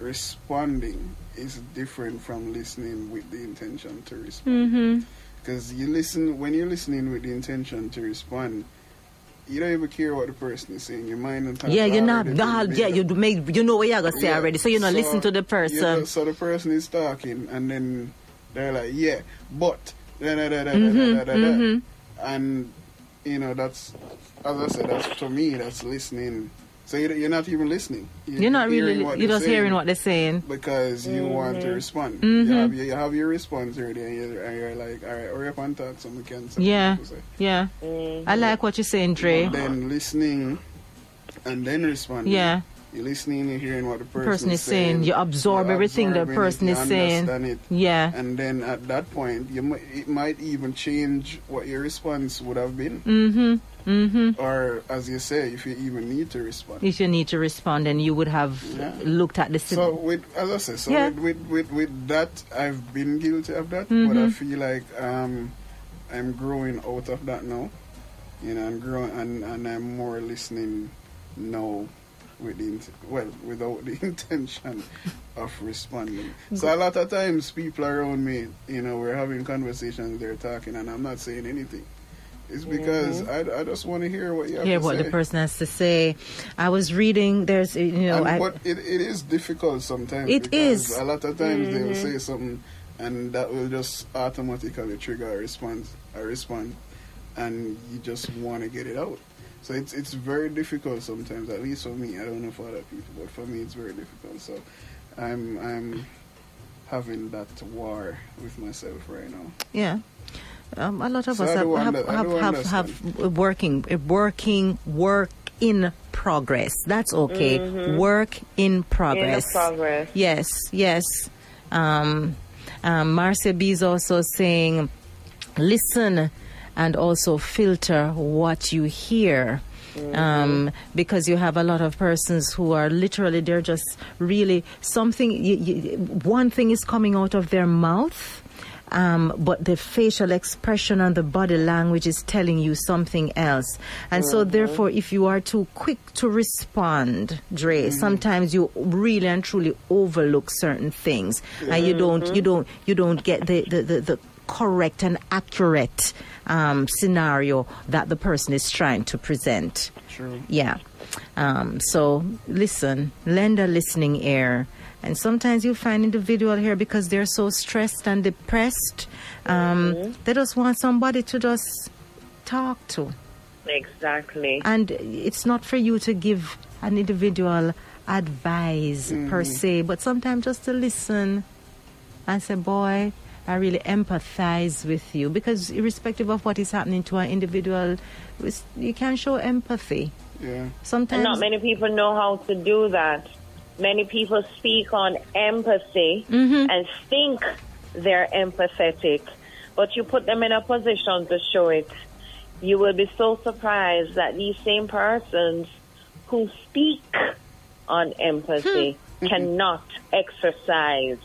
responding is different from listening with the intention to respond. Because you listen when you're listening with the intention to respond, you don't even care what the person is saying. Your mind and Yeah, you're not. already yeah, you make. You know what you're gonna say Yeah, already, so you know listen to the person. know, so the person is talking, and then they're like, "Yeah, but," da, da, da, da, Mm-hmm, da, da, da, da. and you know that's as I said, that's for me that's listening. So you're, you're not even listening. You're not really. You're they're just hearing what they're saying. because you want to respond. Mm-hmm. You, have, your- you have your response already, and you're, and you're like, "All right, hurry up and talk, so we can." say Yeah. what to say." Yeah, Mm. I like what you're saying, Dre. Then listening, and then responding. Yeah, You're listening, you're hearing what the person, person is saying. You absorb everything the person it, is saying. it. Yeah. And then at that point, you might, it might even change what your response would have been, Mm-hmm. Mm-hmm. or as you say, if you even need to respond. If you need to respond, then you would have Yeah. looked at the. sit- So with, as I say, so Yeah. with, with, with, with that, I've been guilty of that, but Mm-hmm. I feel like um, I'm growing out of that now. You know, I'm growing, and, and I'm more listening now with the well, without the intention of responding. So mm-hmm. a lot of times, people around me, you know, we're having conversations, they're talking, and I'm not saying anything. It's because mm-hmm. I, I just want to hear what you have hear to what say. the person has to say. I was reading. There's, you know, And, I, but it, it is difficult sometimes. It is. A lot of times they will mm-hmm. say something, and that will just automatically trigger a response. A response, and you just want to get it out. So it's it's very difficult sometimes. At least for me, I don't know for other people, but for me, it's very difficult. So I'm I'm having that war with myself right now. Yeah. Um, a lot of So us have do have, have, have, have working working work in progress. That's okay. Work in progress. In progress. Yes, yes. Um, um, Marcia B is also saying, listen and also filter what you hear. Um, because you have a lot of persons who are literally, they're just really something, you, you, one thing is coming out of their mouth. Um, but the facial expression and the body language is telling you something else. And so, therefore, if you are too quick to respond, Dre, sometimes you really and truly overlook certain things, and you don't, you don't, you don't get the the, the, the correct and accurate um, scenario that the person is trying to present. True. Yeah. Um, so listen, lend a listening ear. And sometimes you find individual here because they're so stressed and depressed, um, they just want somebody to just talk to. Exactly. And it's not for you to give an individual advice per se, but sometimes just to listen and say, boy, I really empathize with you. Because irrespective of what is happening to an individual, you can show empathy. Yeah. Sometimes. And not many people know how to do that. Many people speak on empathy mm-hmm. and think they're empathetic, but you put them in a position to show it. You will be so surprised that these same persons who speak on empathy hmm. cannot exercise.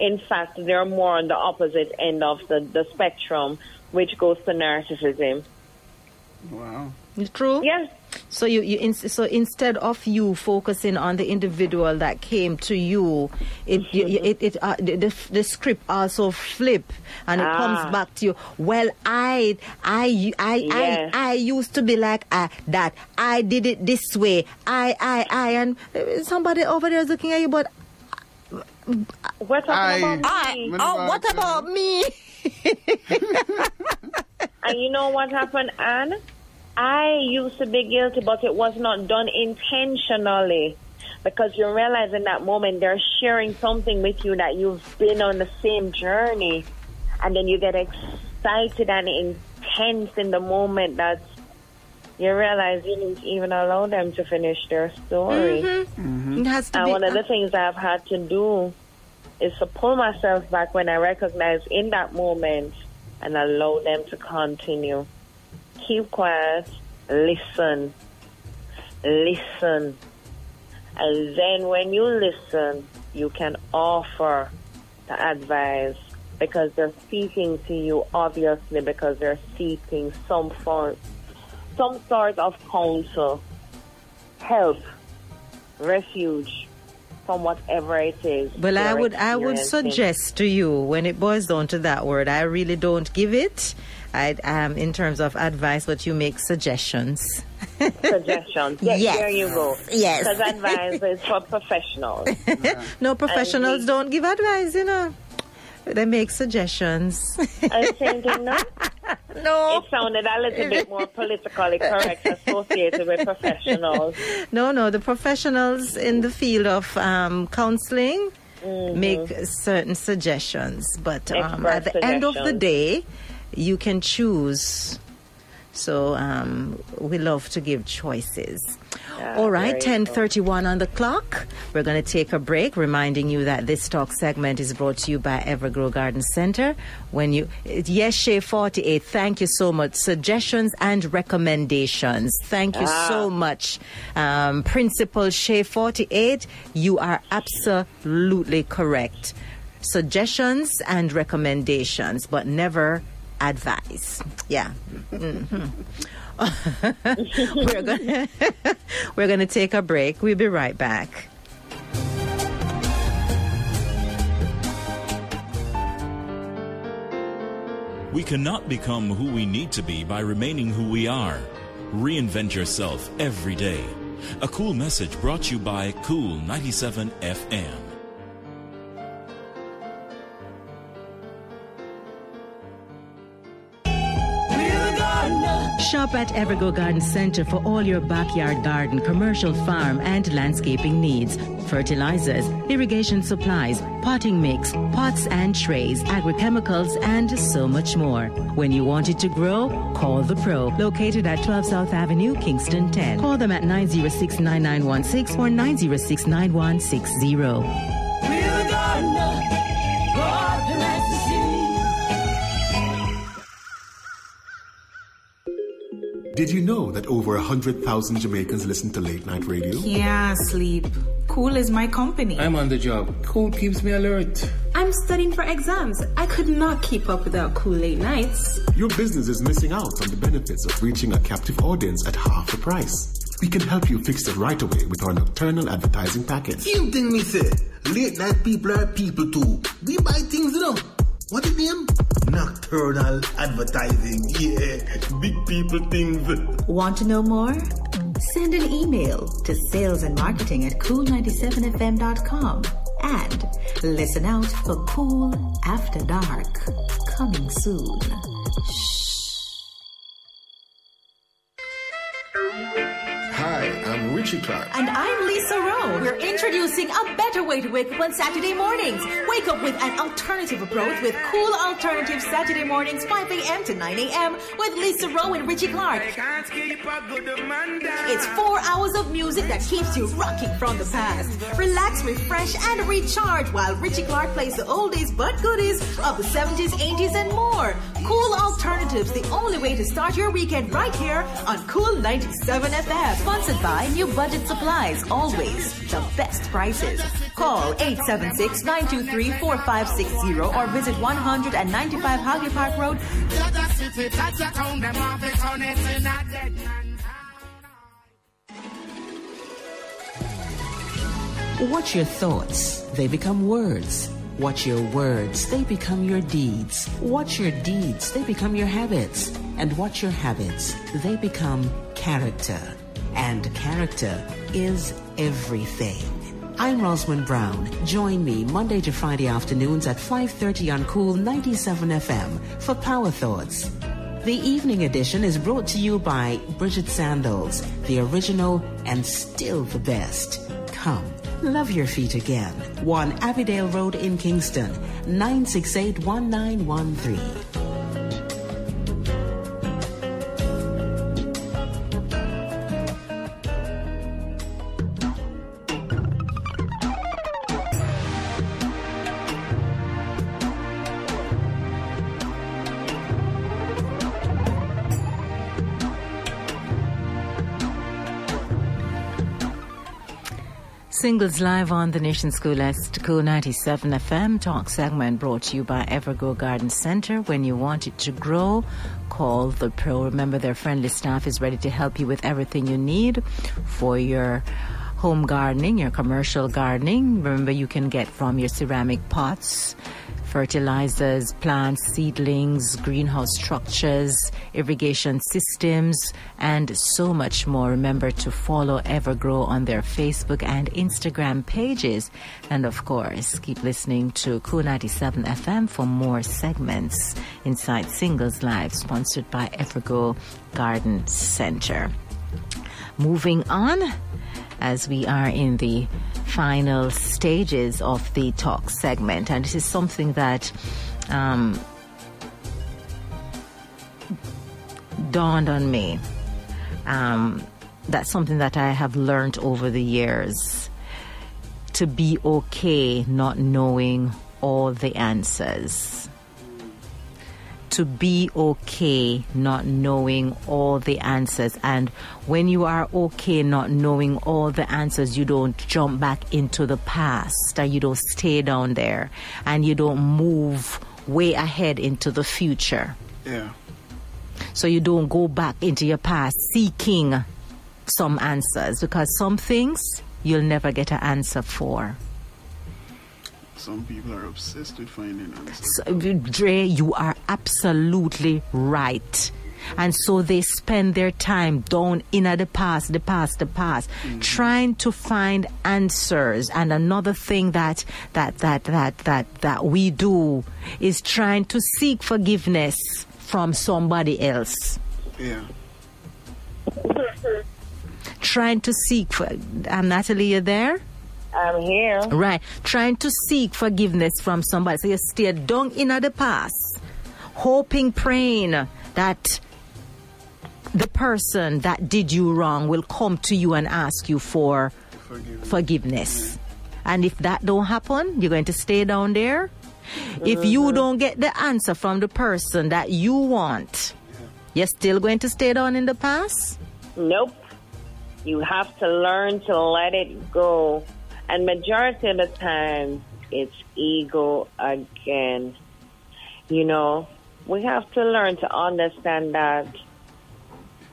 In fact, they're more on the opposite end of the, the spectrum, which goes to narcissism. Wow. It's true. Yes. So you, you in, so instead of you focusing on the individual that came to you, it you, you- it, it uh, the, the the script also flip and it Ah. comes back to you. Well, I I I Yes. I I used to be like uh, that. I did it this way. I I I and uh, somebody over there is looking at you, but We're talking I- about me. Oh, what oh about what about me? And you know what happened, Anne? I used to be guilty, but it was not done intentionally. Because you realize in that moment they're sharing something with you that you've been on the same journey. And then you get excited and intense in the moment that you realize you didn't even allow them to finish their story. Mm-hmm. Mm-hmm. It has to And be. one of the things I've had to do is to pull myself back when I recognize in that moment and allow them to continue. Keep quiet, listen, listen. And then when you listen, you can offer the advice because they're speaking to you obviously because they're seeking some form, some sort of counsel, help, refuge from whatever it is. Well, I would I would suggest to you when it boils down to that word, I really don't give it. I um in terms of advice, but you make suggestions. suggestions. Yes, Yes. there you go. Yes. Because advice is for professionals. No professionals we- don't give advice, you know. They make suggestions. Are you saying thing now? no, It sounded a little bit more politically correct associated with professionals. no, no. The professionals in the field of um, counseling Mm-hmm. make certain suggestions, but um, at the end of the day, you can choose. So um, we love to give choices. All right, very ten thirty-one on the clock. We're going to take a break, reminding you that this talk segment is brought to you by Evergrow Garden Center. When you yes, Shay forty-eight. Thank you so much. Suggestions and recommendations. Thank you so much, um, Principal Shay forty-eight. You are absolutely correct. Suggestions and recommendations, but never advice. Yeah. Mhm. we're gonna we're gonna take a break. We'll be right back. We cannot become who we need to be by remaining who we are. Reinvent yourself every day. A cool message brought to you by Kool 97 FM. Shop at Evergrow Garden Center for all your backyard garden, commercial farm, and landscaping needs. Fertilizers, irrigation supplies, potting mix, pots and trays, agrochemicals, and so much more. When you want it to grow, call the Pro. Located at 12 South Avenue, Kingston 10. Call them at 906 9916 or 906 9160. Did you know that over 100,000 Jamaicans listen to late night radio? Yeah, sleep. Cool is my company. I'm on the job. Cool keeps me alert. I'm studying for exams. I could not keep up without cool late nights. Your business is missing out on the benefits of reaching a captive audience at half the price. We can help you fix it right away with our nocturnal advertising package. Same thing me say. Late night people are people too. We buy things, you know. What the name? Nocturnal advertising. Yeah, big people things. Want to know more? Send an email to sales and marketing at kool97fm.com and listen out for Cool After Dark coming soon. Hi, Richie Clark. And I'm Lisa Rowe. We're introducing a better way to wake up on Saturday mornings. Wake up with an alternative approach with cool alternative Saturday mornings, 5 a.m. to 9 a.m. with Lisa Rowe and Richie Clark. It's four hours of music that keeps you rocking from the past. Relax, refresh, and recharge while Richie Clark plays the oldies but goodies of the 70s, 80s, and more. Cool alternatives, the only way to start your weekend right here on Kool 97 FM. Sponsored by New Budget Supplies. Always the best prices. Call 876-923-4560 or visit 195 Hagley Park Road. Watch your thoughts, they become words. Watch your words, they become your deeds. Watch your deeds, they become your habits. And watch your habits, they become character. And character is everything. I'm Rosamond Brown. Join me Monday to Friday afternoons at 5.30 on Kool 97 FM for Power Thoughts. The evening edition is brought to you by Bridget Sandals, the original and still the best. Come, love your feet again. 1 Abbeydale Road in Kingston, 968 Singles live on the Nation School at Kool 97 FM talk segment brought to you by Evergrow Garden Center. When you want it to grow, call the pro. Remember, their friendly staff is ready to help you with everything you need for your home gardening, your commercial gardening. Remember, you can get from your ceramic pots, fertilizers, plants, seedlings, greenhouse structures, irrigation systems, and so much more. Remember to follow Evergrow on their Facebook and Instagram pages. And of course, keep listening to Kool 97 FM for more segments inside Singles Live, sponsored by Evergrow Garden Center. Moving on, as we are in the final stages of the talk segment, and this is something that um, dawned on me. Um, that's something that I have learned over the years to be okay not knowing all the answers. To be okay not knowing all the answers. And when you are okay not knowing all the answers, you don't jump back into the past and you don't stay down there and you don't move way ahead into the future. Yeah. So you don't go back into your past seeking some answers because some things you'll never get an answer for. Some people are obsessed with finding answers. So, Dre, you are absolutely right. And so they spend their time down in the past, the past, the past, trying to find answers. And another thing that that that that that that we do is trying to seek forgiveness from somebody else. Yeah. Trying to seek for um, Natalie, you there? I'm here. Right. Trying to seek forgiveness from somebody. So you stay down in the past, hoping, praying that the person that did you wrong will come to you and ask you for Forgiveness. forgiveness. And if that don't happen, you're going to stay down there. If you uh-huh. don't get the answer from the person that you want, you're still going to stay down in the past? Nope. You have to learn to let it go. And majority of the time, it's ego again. You know, we have to learn to understand that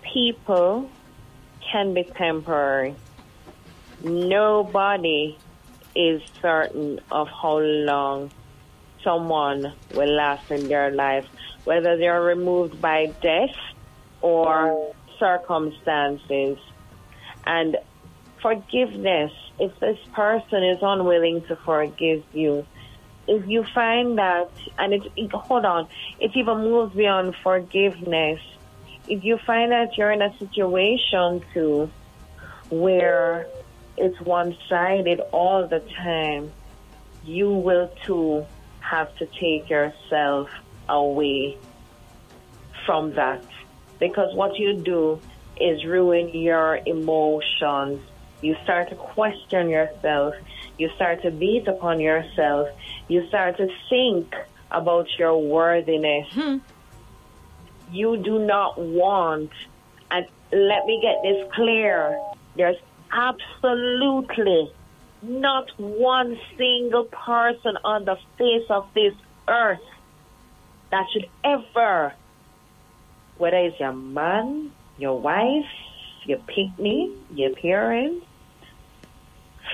people can be temporary. Nobody is certain of how long someone will last in their life, whether they're removed by death or circumstances. And forgiveness, if this person is unwilling to forgive you, if you find that, and it, it, hold on, it even moves beyond forgiveness. If you find that you're in a situation too where it's one-sided all the time, you will too have to take yourself away from that. Because what you do is ruin your emotions. You start to question yourself. You start to beat upon yourself. You start to think about your worthiness. Hmm. You do not want, and let me get this clear, there's absolutely not one single person on the face of this earth that should ever whether it's your man, your wife, your picnic, your parents,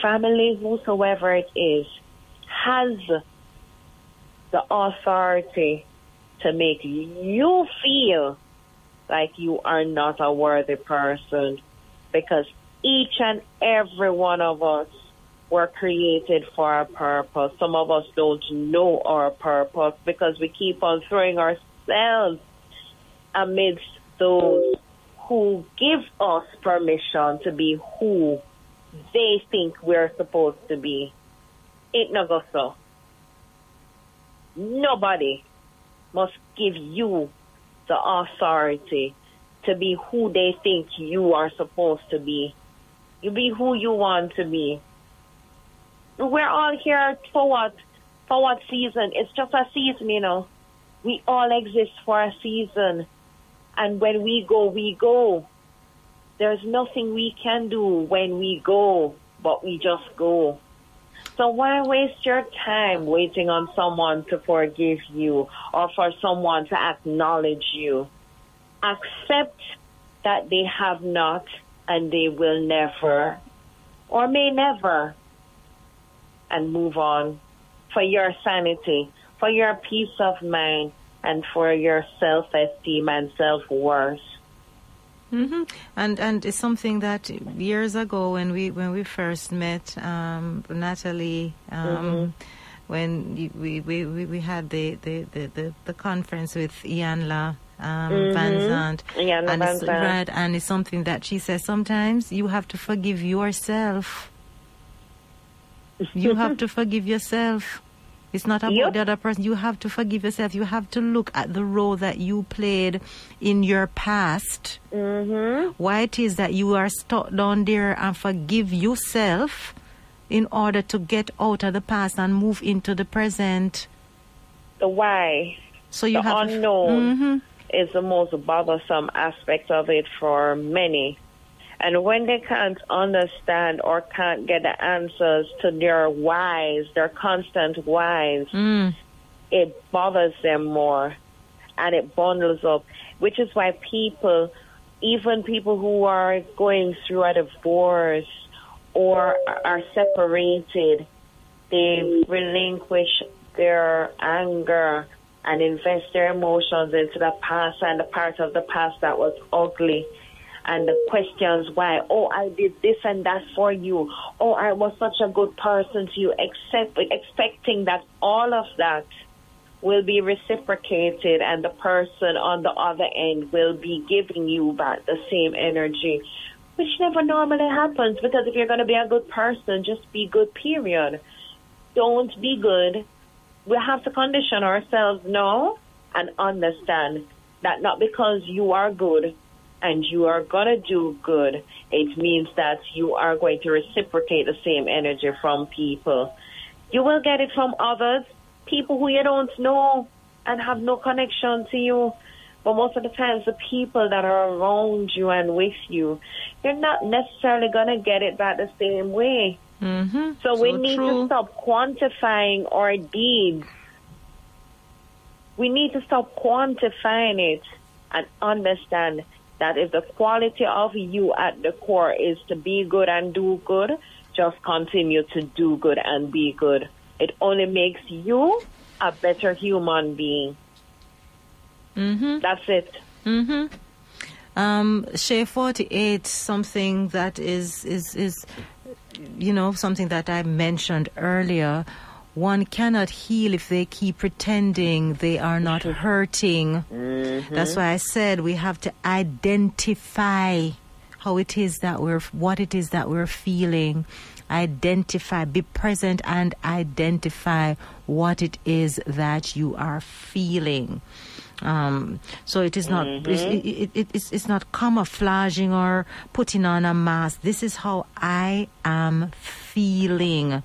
family, whosoever it is, has the authority to make you feel like you are not a worthy person because each and every one of us were created for a purpose. Some of us don't know our purpose because we keep on throwing ourselves amidst those who give us permission to be who they think we're supposed to be. Ain't no go so. Nobody must give you the authority to be who they think you are supposed to be. You be who you want to be. We're all here for what? For what season? It's just a season, you know. We all exist for a season. And when we go, we go. There's nothing we can do when we go, but we just go. So why waste your time waiting on someone to forgive you or for someone to acknowledge you? Accept that they have not and they will never or may never and move on for your sanity, for your peace of mind, and for your self-esteem and self-worth. Hmm And and it's something that years ago when we when we first met, um, Natalie, um, Mhm. when you, we, we, we we had the the, the, the, the conference with Iyanla um, Mhm. Van Zandt, Iyanla and Van it's, right, and it's something that she says sometimes you have to forgive yourself. You have to forgive yourself. It's not about Yep. the other person. You have to forgive yourself. You have to look at the role that you played in your past. Mm-hmm. Why it is that you are stuck down there and forgive yourself in order to get out of the past and move into the present. The why, So you the have unknown, Mhm. is the most bothersome aspect of it for many. And when they can't understand or can't get the answers to their whys, their constant whys, Mm. it bothers them more and it bundles up, which is why people, even people who are going through a divorce or are separated, they relinquish their anger and invest their emotions into the past and the part of the past that was ugly and the questions why oh i did this and that for you. Oh i was such a good person to you except expecting that all of that will be reciprocated and the person on the other end will be giving you back the same energy which never normally happens because if you're going to be a good person just be good period. Don't be good. We have to condition ourselves now and understand that not because you are good and you are going to do good, it means that you are going to reciprocate the same energy from people. You will get it from others, people who you don't know and have no connection to you. But most of the times, the people that are around you and with you, you're not necessarily going to get it back the same way. Mm-hmm. So, we need true. to stop quantifying our deeds. We need to stop quantifying it and understand that if the quality of you at the core is to be good and do good, just continue to do good and be good. It only makes you a better human being. Mm-hmm. That's it. Mm-hmm. Um, Shay 48, something that is, is, is, you know, something that I mentioned earlier. One cannot heal if they keep pretending they are not hurting. That's why I said we have to identify how it is that we're, what it is that we're feeling. Identify, be present and identify what it is that you are feeling. Um, so it is not it's, it, it, it, it's, it's not camouflaging or putting on a mask. This is how I am feeling.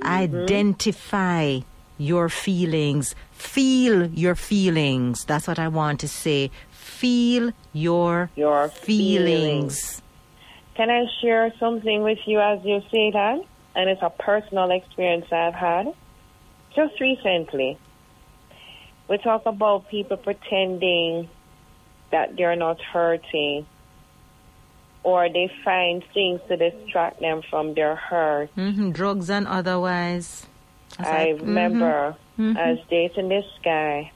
Mm-hmm. Identify your feelings. Feel your feelings. That's what I want to say. Feel your Your feelings. Can I share something with you as you say that? And it's a personal experience I've had. Just recently, we talk about people pretending that they're not hurting or they find things to distract them from their hurt. hmm Drugs and otherwise. It's I like, mhm, remember mhm. I was dating this guy.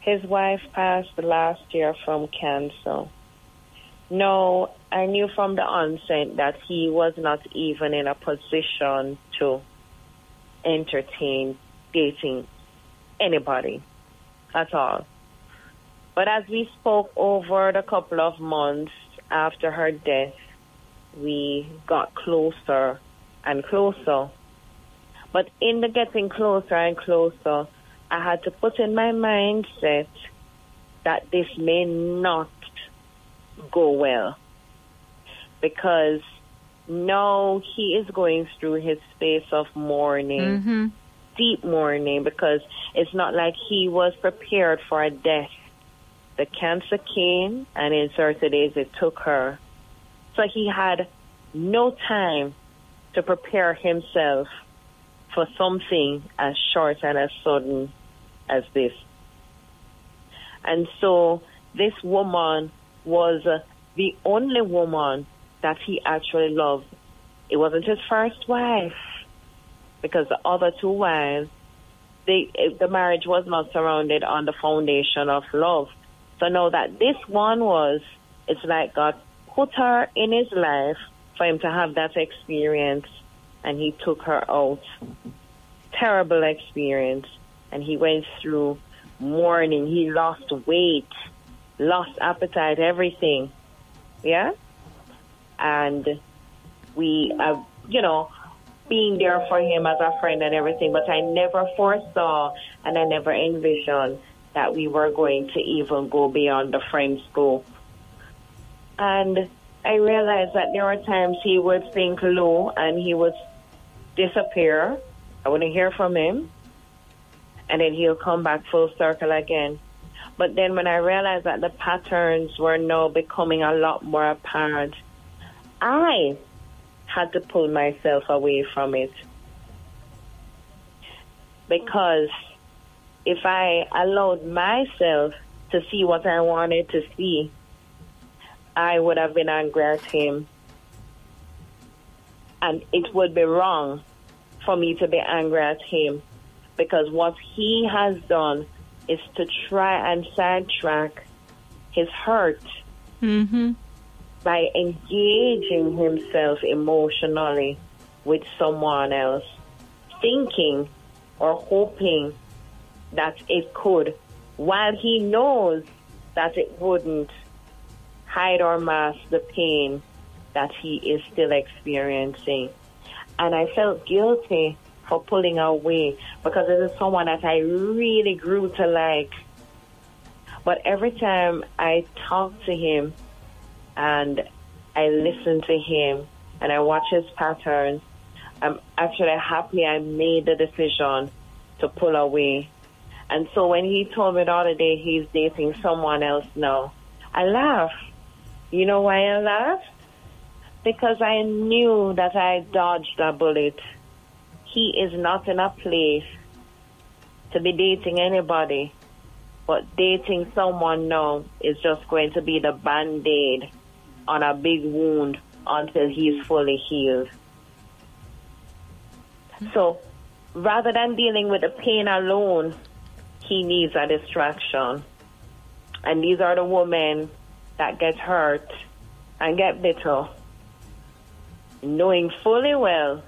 His wife passed last year from cancer. No, I knew from the onset that he was not even in a position to entertain dating anybody at all. But as we spoke over the couple of months after her death, we got closer and closer. But in the getting closer and closer, I had to put in my mindset that this may not go well. Because now he is going through his space of mourning, Mhm. deep mourning, because it's not like he was prepared for a death. The cancer came, and in 30 days it took her. So he had no time to prepare himself for something as short and as sudden as this. And so this woman was uh, the only woman that he actually loved. It wasn't his first wife, because the other two wives, they, eh, the marriage was not surrounded on the foundation of love. So know that this one was, it's like God put her in his life for him to have that experience, and he took her out. Terrible experience, and he went through mourning. He lost weight, lost appetite, everything. Yeah, and we, uh, you know, being there for him as a friend and everything. But I never foresaw and I never envisioned that we were going to even go beyond the friend scope. And I realized that there were times he would think low and he would disappear. I wouldn't hear from him. And then he'll come back full circle again. But then when I realized that the patterns were now becoming a lot more apparent, I had to pull myself away from it. Because if I allowed myself to see what I wanted to see, I would have been angry at him. And it would be wrong for me to be angry at him because what he has done is to try and sidetrack his hurt Mm-hmm. by engaging himself emotionally with someone else, thinking or hoping that it could, while he knows that it wouldn't hide or mask the pain that he is still experiencing. And I felt guilty for pulling away because this is someone that I really grew to like. But every time I talk to him and I listen to him and I watch his patterns, I'm actually happy I made the decision to pull away. And so when he told me the other day he's dating someone else now, I laughed. You know why I laughed? Because I knew that I dodged a bullet. He is not in a place to be dating anybody. But dating someone now is just going to be the band aid on a big wound until he's fully healed. So rather than dealing with the pain alone, he needs a distraction. And these are the women that get hurt and get bitter, knowing fully well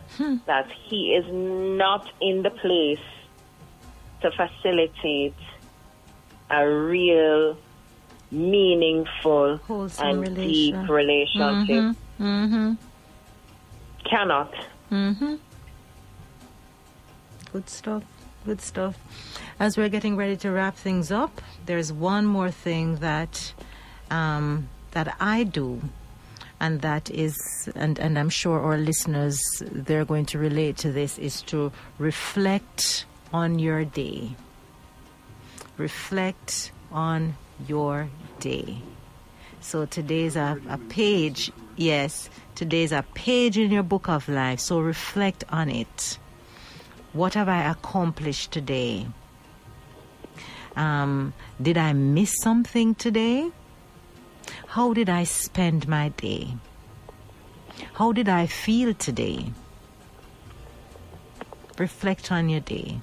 that he is not in the place to facilitate a real, meaningful, Wholesome and deep relation. relationship. Mm-hmm. Cannot. Mm-hmm. Good stuff. Good stuff. As we're getting ready to wrap things up, there's one more thing that um, that I do, and that is, and, and I'm sure our listeners they're going to relate to this, is to reflect on your day. Reflect on your day. So today's a, a page, yes, today's a page in your book of life. So reflect on it. What have I accomplished today? Um, did I miss something today? How did I spend my day? How did I feel today? Reflect on your day.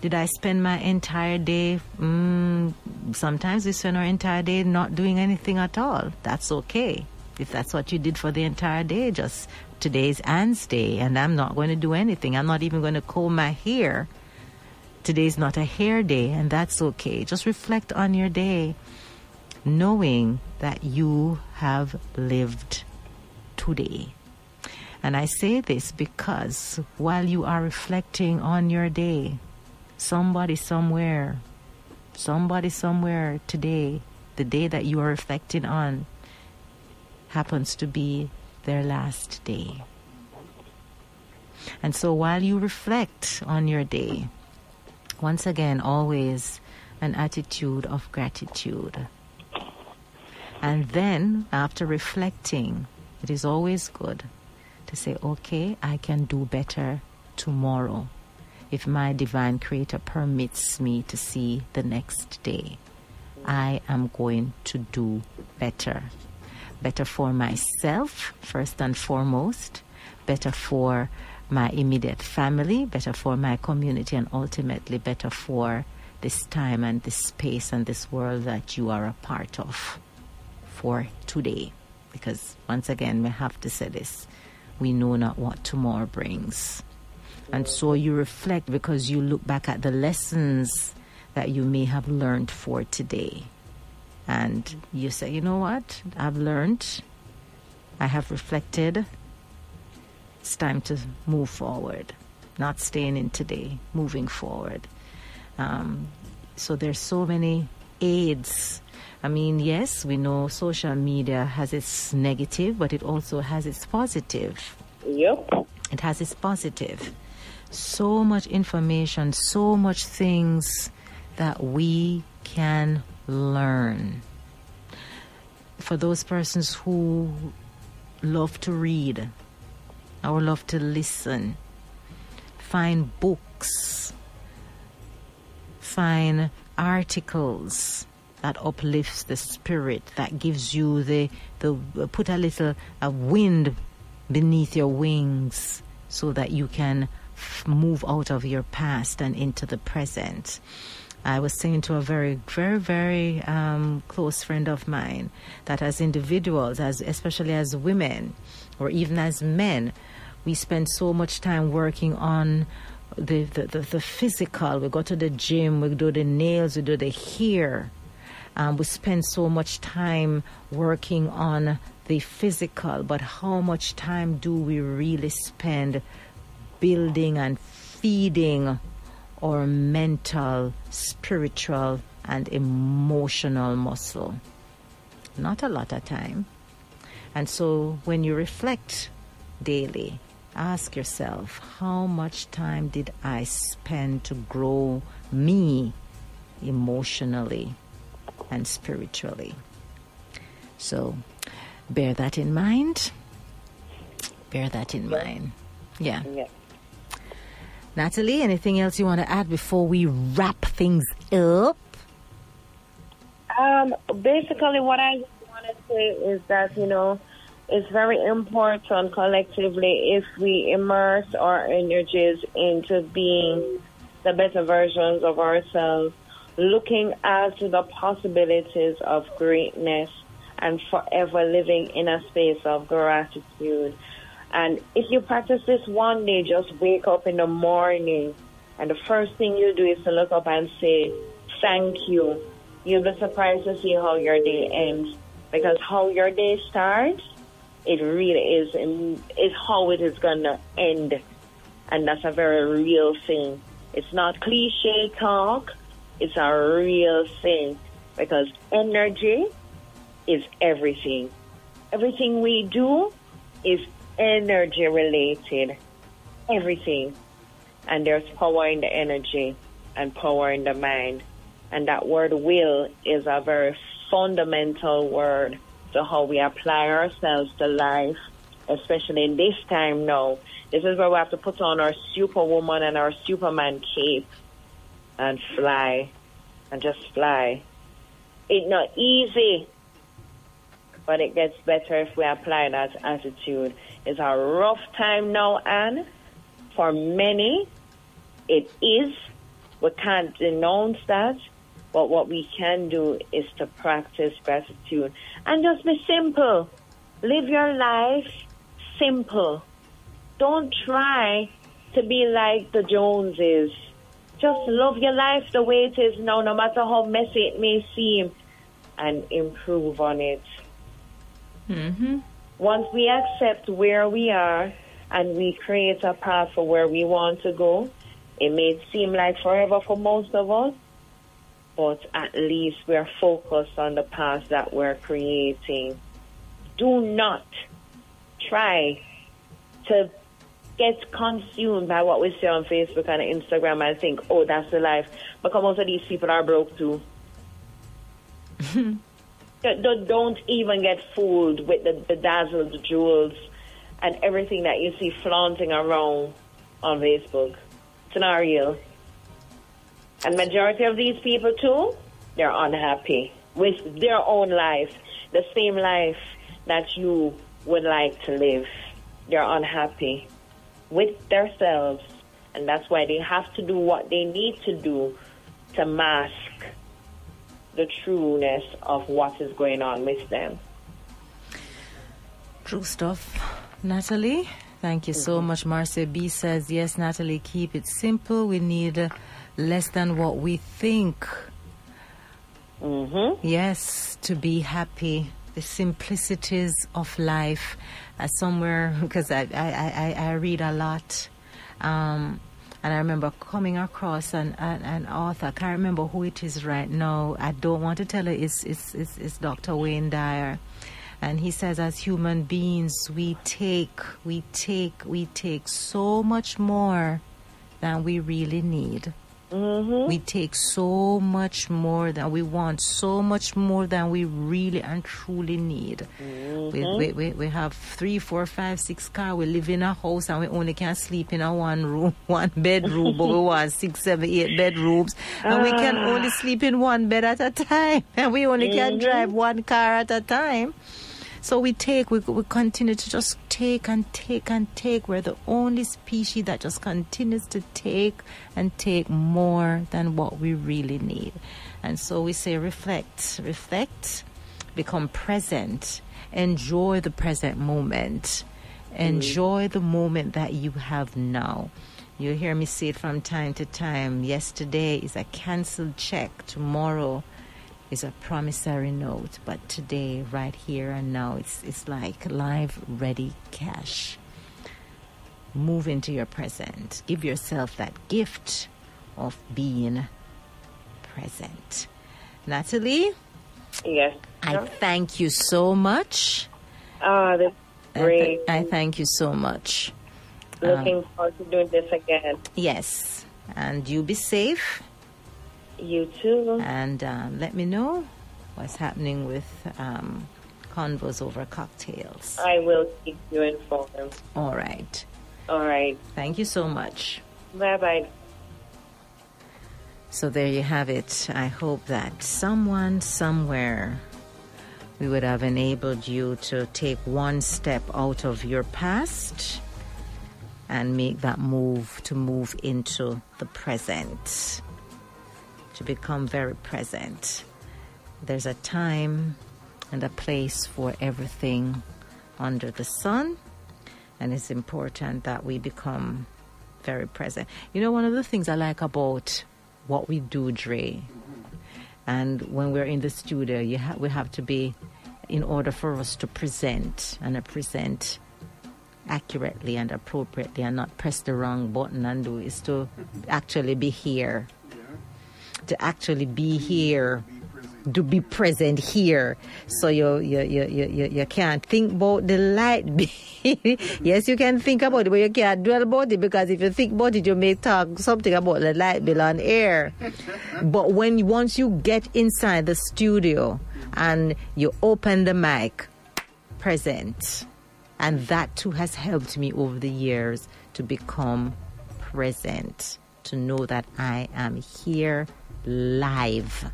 Did I spend my entire day? Mm, sometimes we spend our entire day not doing anything at all. That's okay. If that's what you did for the entire day, just today's Anne's day, and I'm not going to do anything. I'm not even going to comb my hair. Today's not a hair day, and that's okay. Just reflect on your day, knowing that you have lived today. And I say this because while you are reflecting on your day, somebody somewhere, somebody somewhere today, the day that you are reflecting on, happens to be their last day. And so while you reflect on your day, once again, always an attitude of gratitude. And then, after reflecting, it is always good to say, okay, I can do better tomorrow if my divine creator permits me to see the next day. I am going to do better. Better for myself, first and foremost, better for my immediate family, better for my community, and ultimately better for this time and this space and this world that you are a part of for today. Because once again, we have to say this we know not what tomorrow brings. And so you reflect because you look back at the lessons that you may have learned for today. And you say, you know what? I've learned. I have reflected. It's time to move forward, not staying in today, moving forward. Um, so there's so many aids. I mean, yes, we know social media has its negative, but it also has its positive. Yep. It has its positive. So much information, so much things that we can learn. For those persons who love to read or love to listen, find books, find articles that uplifts the spirit, that gives you the, the put a little a wind beneath your wings so that you can move out of your past and into the present. I was saying to a very, very, very um, close friend of mine that as individuals, as especially as women, or even as men, we spend so much time working on the, the, the, the physical. We go to the gym, we do the nails, we do the hair. Um, we spend so much time working on the physical, but how much time do we really spend building and feeding our mental, spiritual, and emotional muscle? Not a lot of time. And so when you reflect daily, ask yourself how much time did I spend to grow me emotionally and spiritually? So bear that in mind. Bear that in mind. Yeah. Yeah. Natalie, anything else you want to add before we wrap things up? Um, basically, what I want to say is that, you know, it's very important collectively if we immerse our energies into being the better versions of ourselves, looking at the possibilities of greatness and forever living in a space of gratitude. And if you practice this one day, just wake up in the morning and the first thing you do is to look up and say, thank you. You'll be surprised to see how your day ends because how your day starts, it really is, is how it is to end. And that's a very real thing. It's not cliche talk. It's a real thing because energy is everything. Everything we do is energy related. Everything. And there's power in the energy and power in the mind. And that word will is a very fundamental word to how we apply ourselves to life, especially in this time now. This is where we have to put on our superwoman and our superman cape and fly and just fly. It's not easy. but it gets better if we apply that attitude. It's a rough time now, and for many, it is. We can't denounce that, but what we can do is to practice gratitude and just be simple. Live your life simple. Don't try to be like the Joneses. Just love your life the way it is now, no matter how messy it may seem, and improve on it. Mm-hmm. Once we accept where we are and we create a path for where we want to go, it may seem like forever for most of us, but at least we're focused on the path that we're creating. Do not try to get consumed by what we see on Facebook and Instagram and think, oh, that's the life. Because most of these people are broke too. don't, don't even get fooled with the, bedazzled jewels and everything that you see flaunting around on Facebook. It's not real. And majority of these people too, they're unhappy with their own life, the same life that you would like to live. They're unhappy with themselves, and that's why they have to do what they need to do to mask the trueness of what is going on with them. True stuff. Natalie, thank you so mm-hmm. much. Marcia B says, Yes, Natalie, keep it simple. We need less than what we think. Mm-hmm. Yes, to be happy. The simplicities of life. Uh, somewhere, because I, I, I, I read a lot. Um, and I remember coming across an, an, an, author, I can't remember who it is right now. I don't want to tell her it's, it's, it's, it's Dr. Wayne Dyer. And he says, as human beings, we take, we take, we take so much more than we really need. Mm-hmm. We take so much more than we want, so much more than we really and truly need. Mm-hmm. We, we, we, we have three, four, five, six car. We live in a house and we only can sleep in a one room, one bedroom, but we want six, seven, eight bedrooms. And we can Ah. only sleep in one bed at a time. And we only can Mhm. drive one car at a time. So we take, we, we continue to just take and take and take. We're the only species that just continues to take and take more than what we really need. And so we say reflect, reflect, become present, enjoy the present moment, enjoy the moment that you have now. You hear me say it from time to time. Yesterday is a cancelled check. Tomorrow is a promissory note, but today, right here and now, it's it's like live, ready cash. Move into your present. Give yourself that gift of being present. Natalie, Yes. I thank you so much. Ah, that's I th- great. I thank you so much. Um, Looking forward to doing this again. Yes, and you be safe. You too. And um, let me know what's happening with um, convos over cocktails. I will keep you informed. All right. All right. Thank you so much. Bye bye. So there you have it. I hope that someone somewhere we would have enabled you to take one step out of your past and make that move to move into the present, to become very present. There's a time and a place for everything under the sun, and it's important that we become very present. You know, one of the things I like about what we do, Dre, and when we're in the studio, ha- we have to be, in order for us to present and present accurately and appropriately and not press the wrong button and do is to actually be here. To actually be here. To be present here. So you you, you, you, you, can't think about the light. yes, you can think about it, but you can't dwell about it because if you think about it, you may talk something about the light bill on air. but when once you get inside the studio and you open the mic, present. And that too has helped me over the years to become present, to know that I am here live,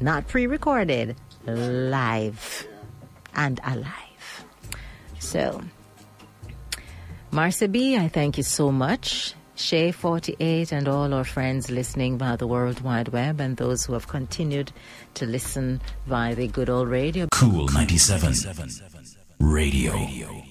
not pre recorded, live. and alive. So, Marcia B, I thank you so much. Shay48 and all our friends listening via the World Wide Web and those who have continued to listen via the good old radio. Kool 97 Radio.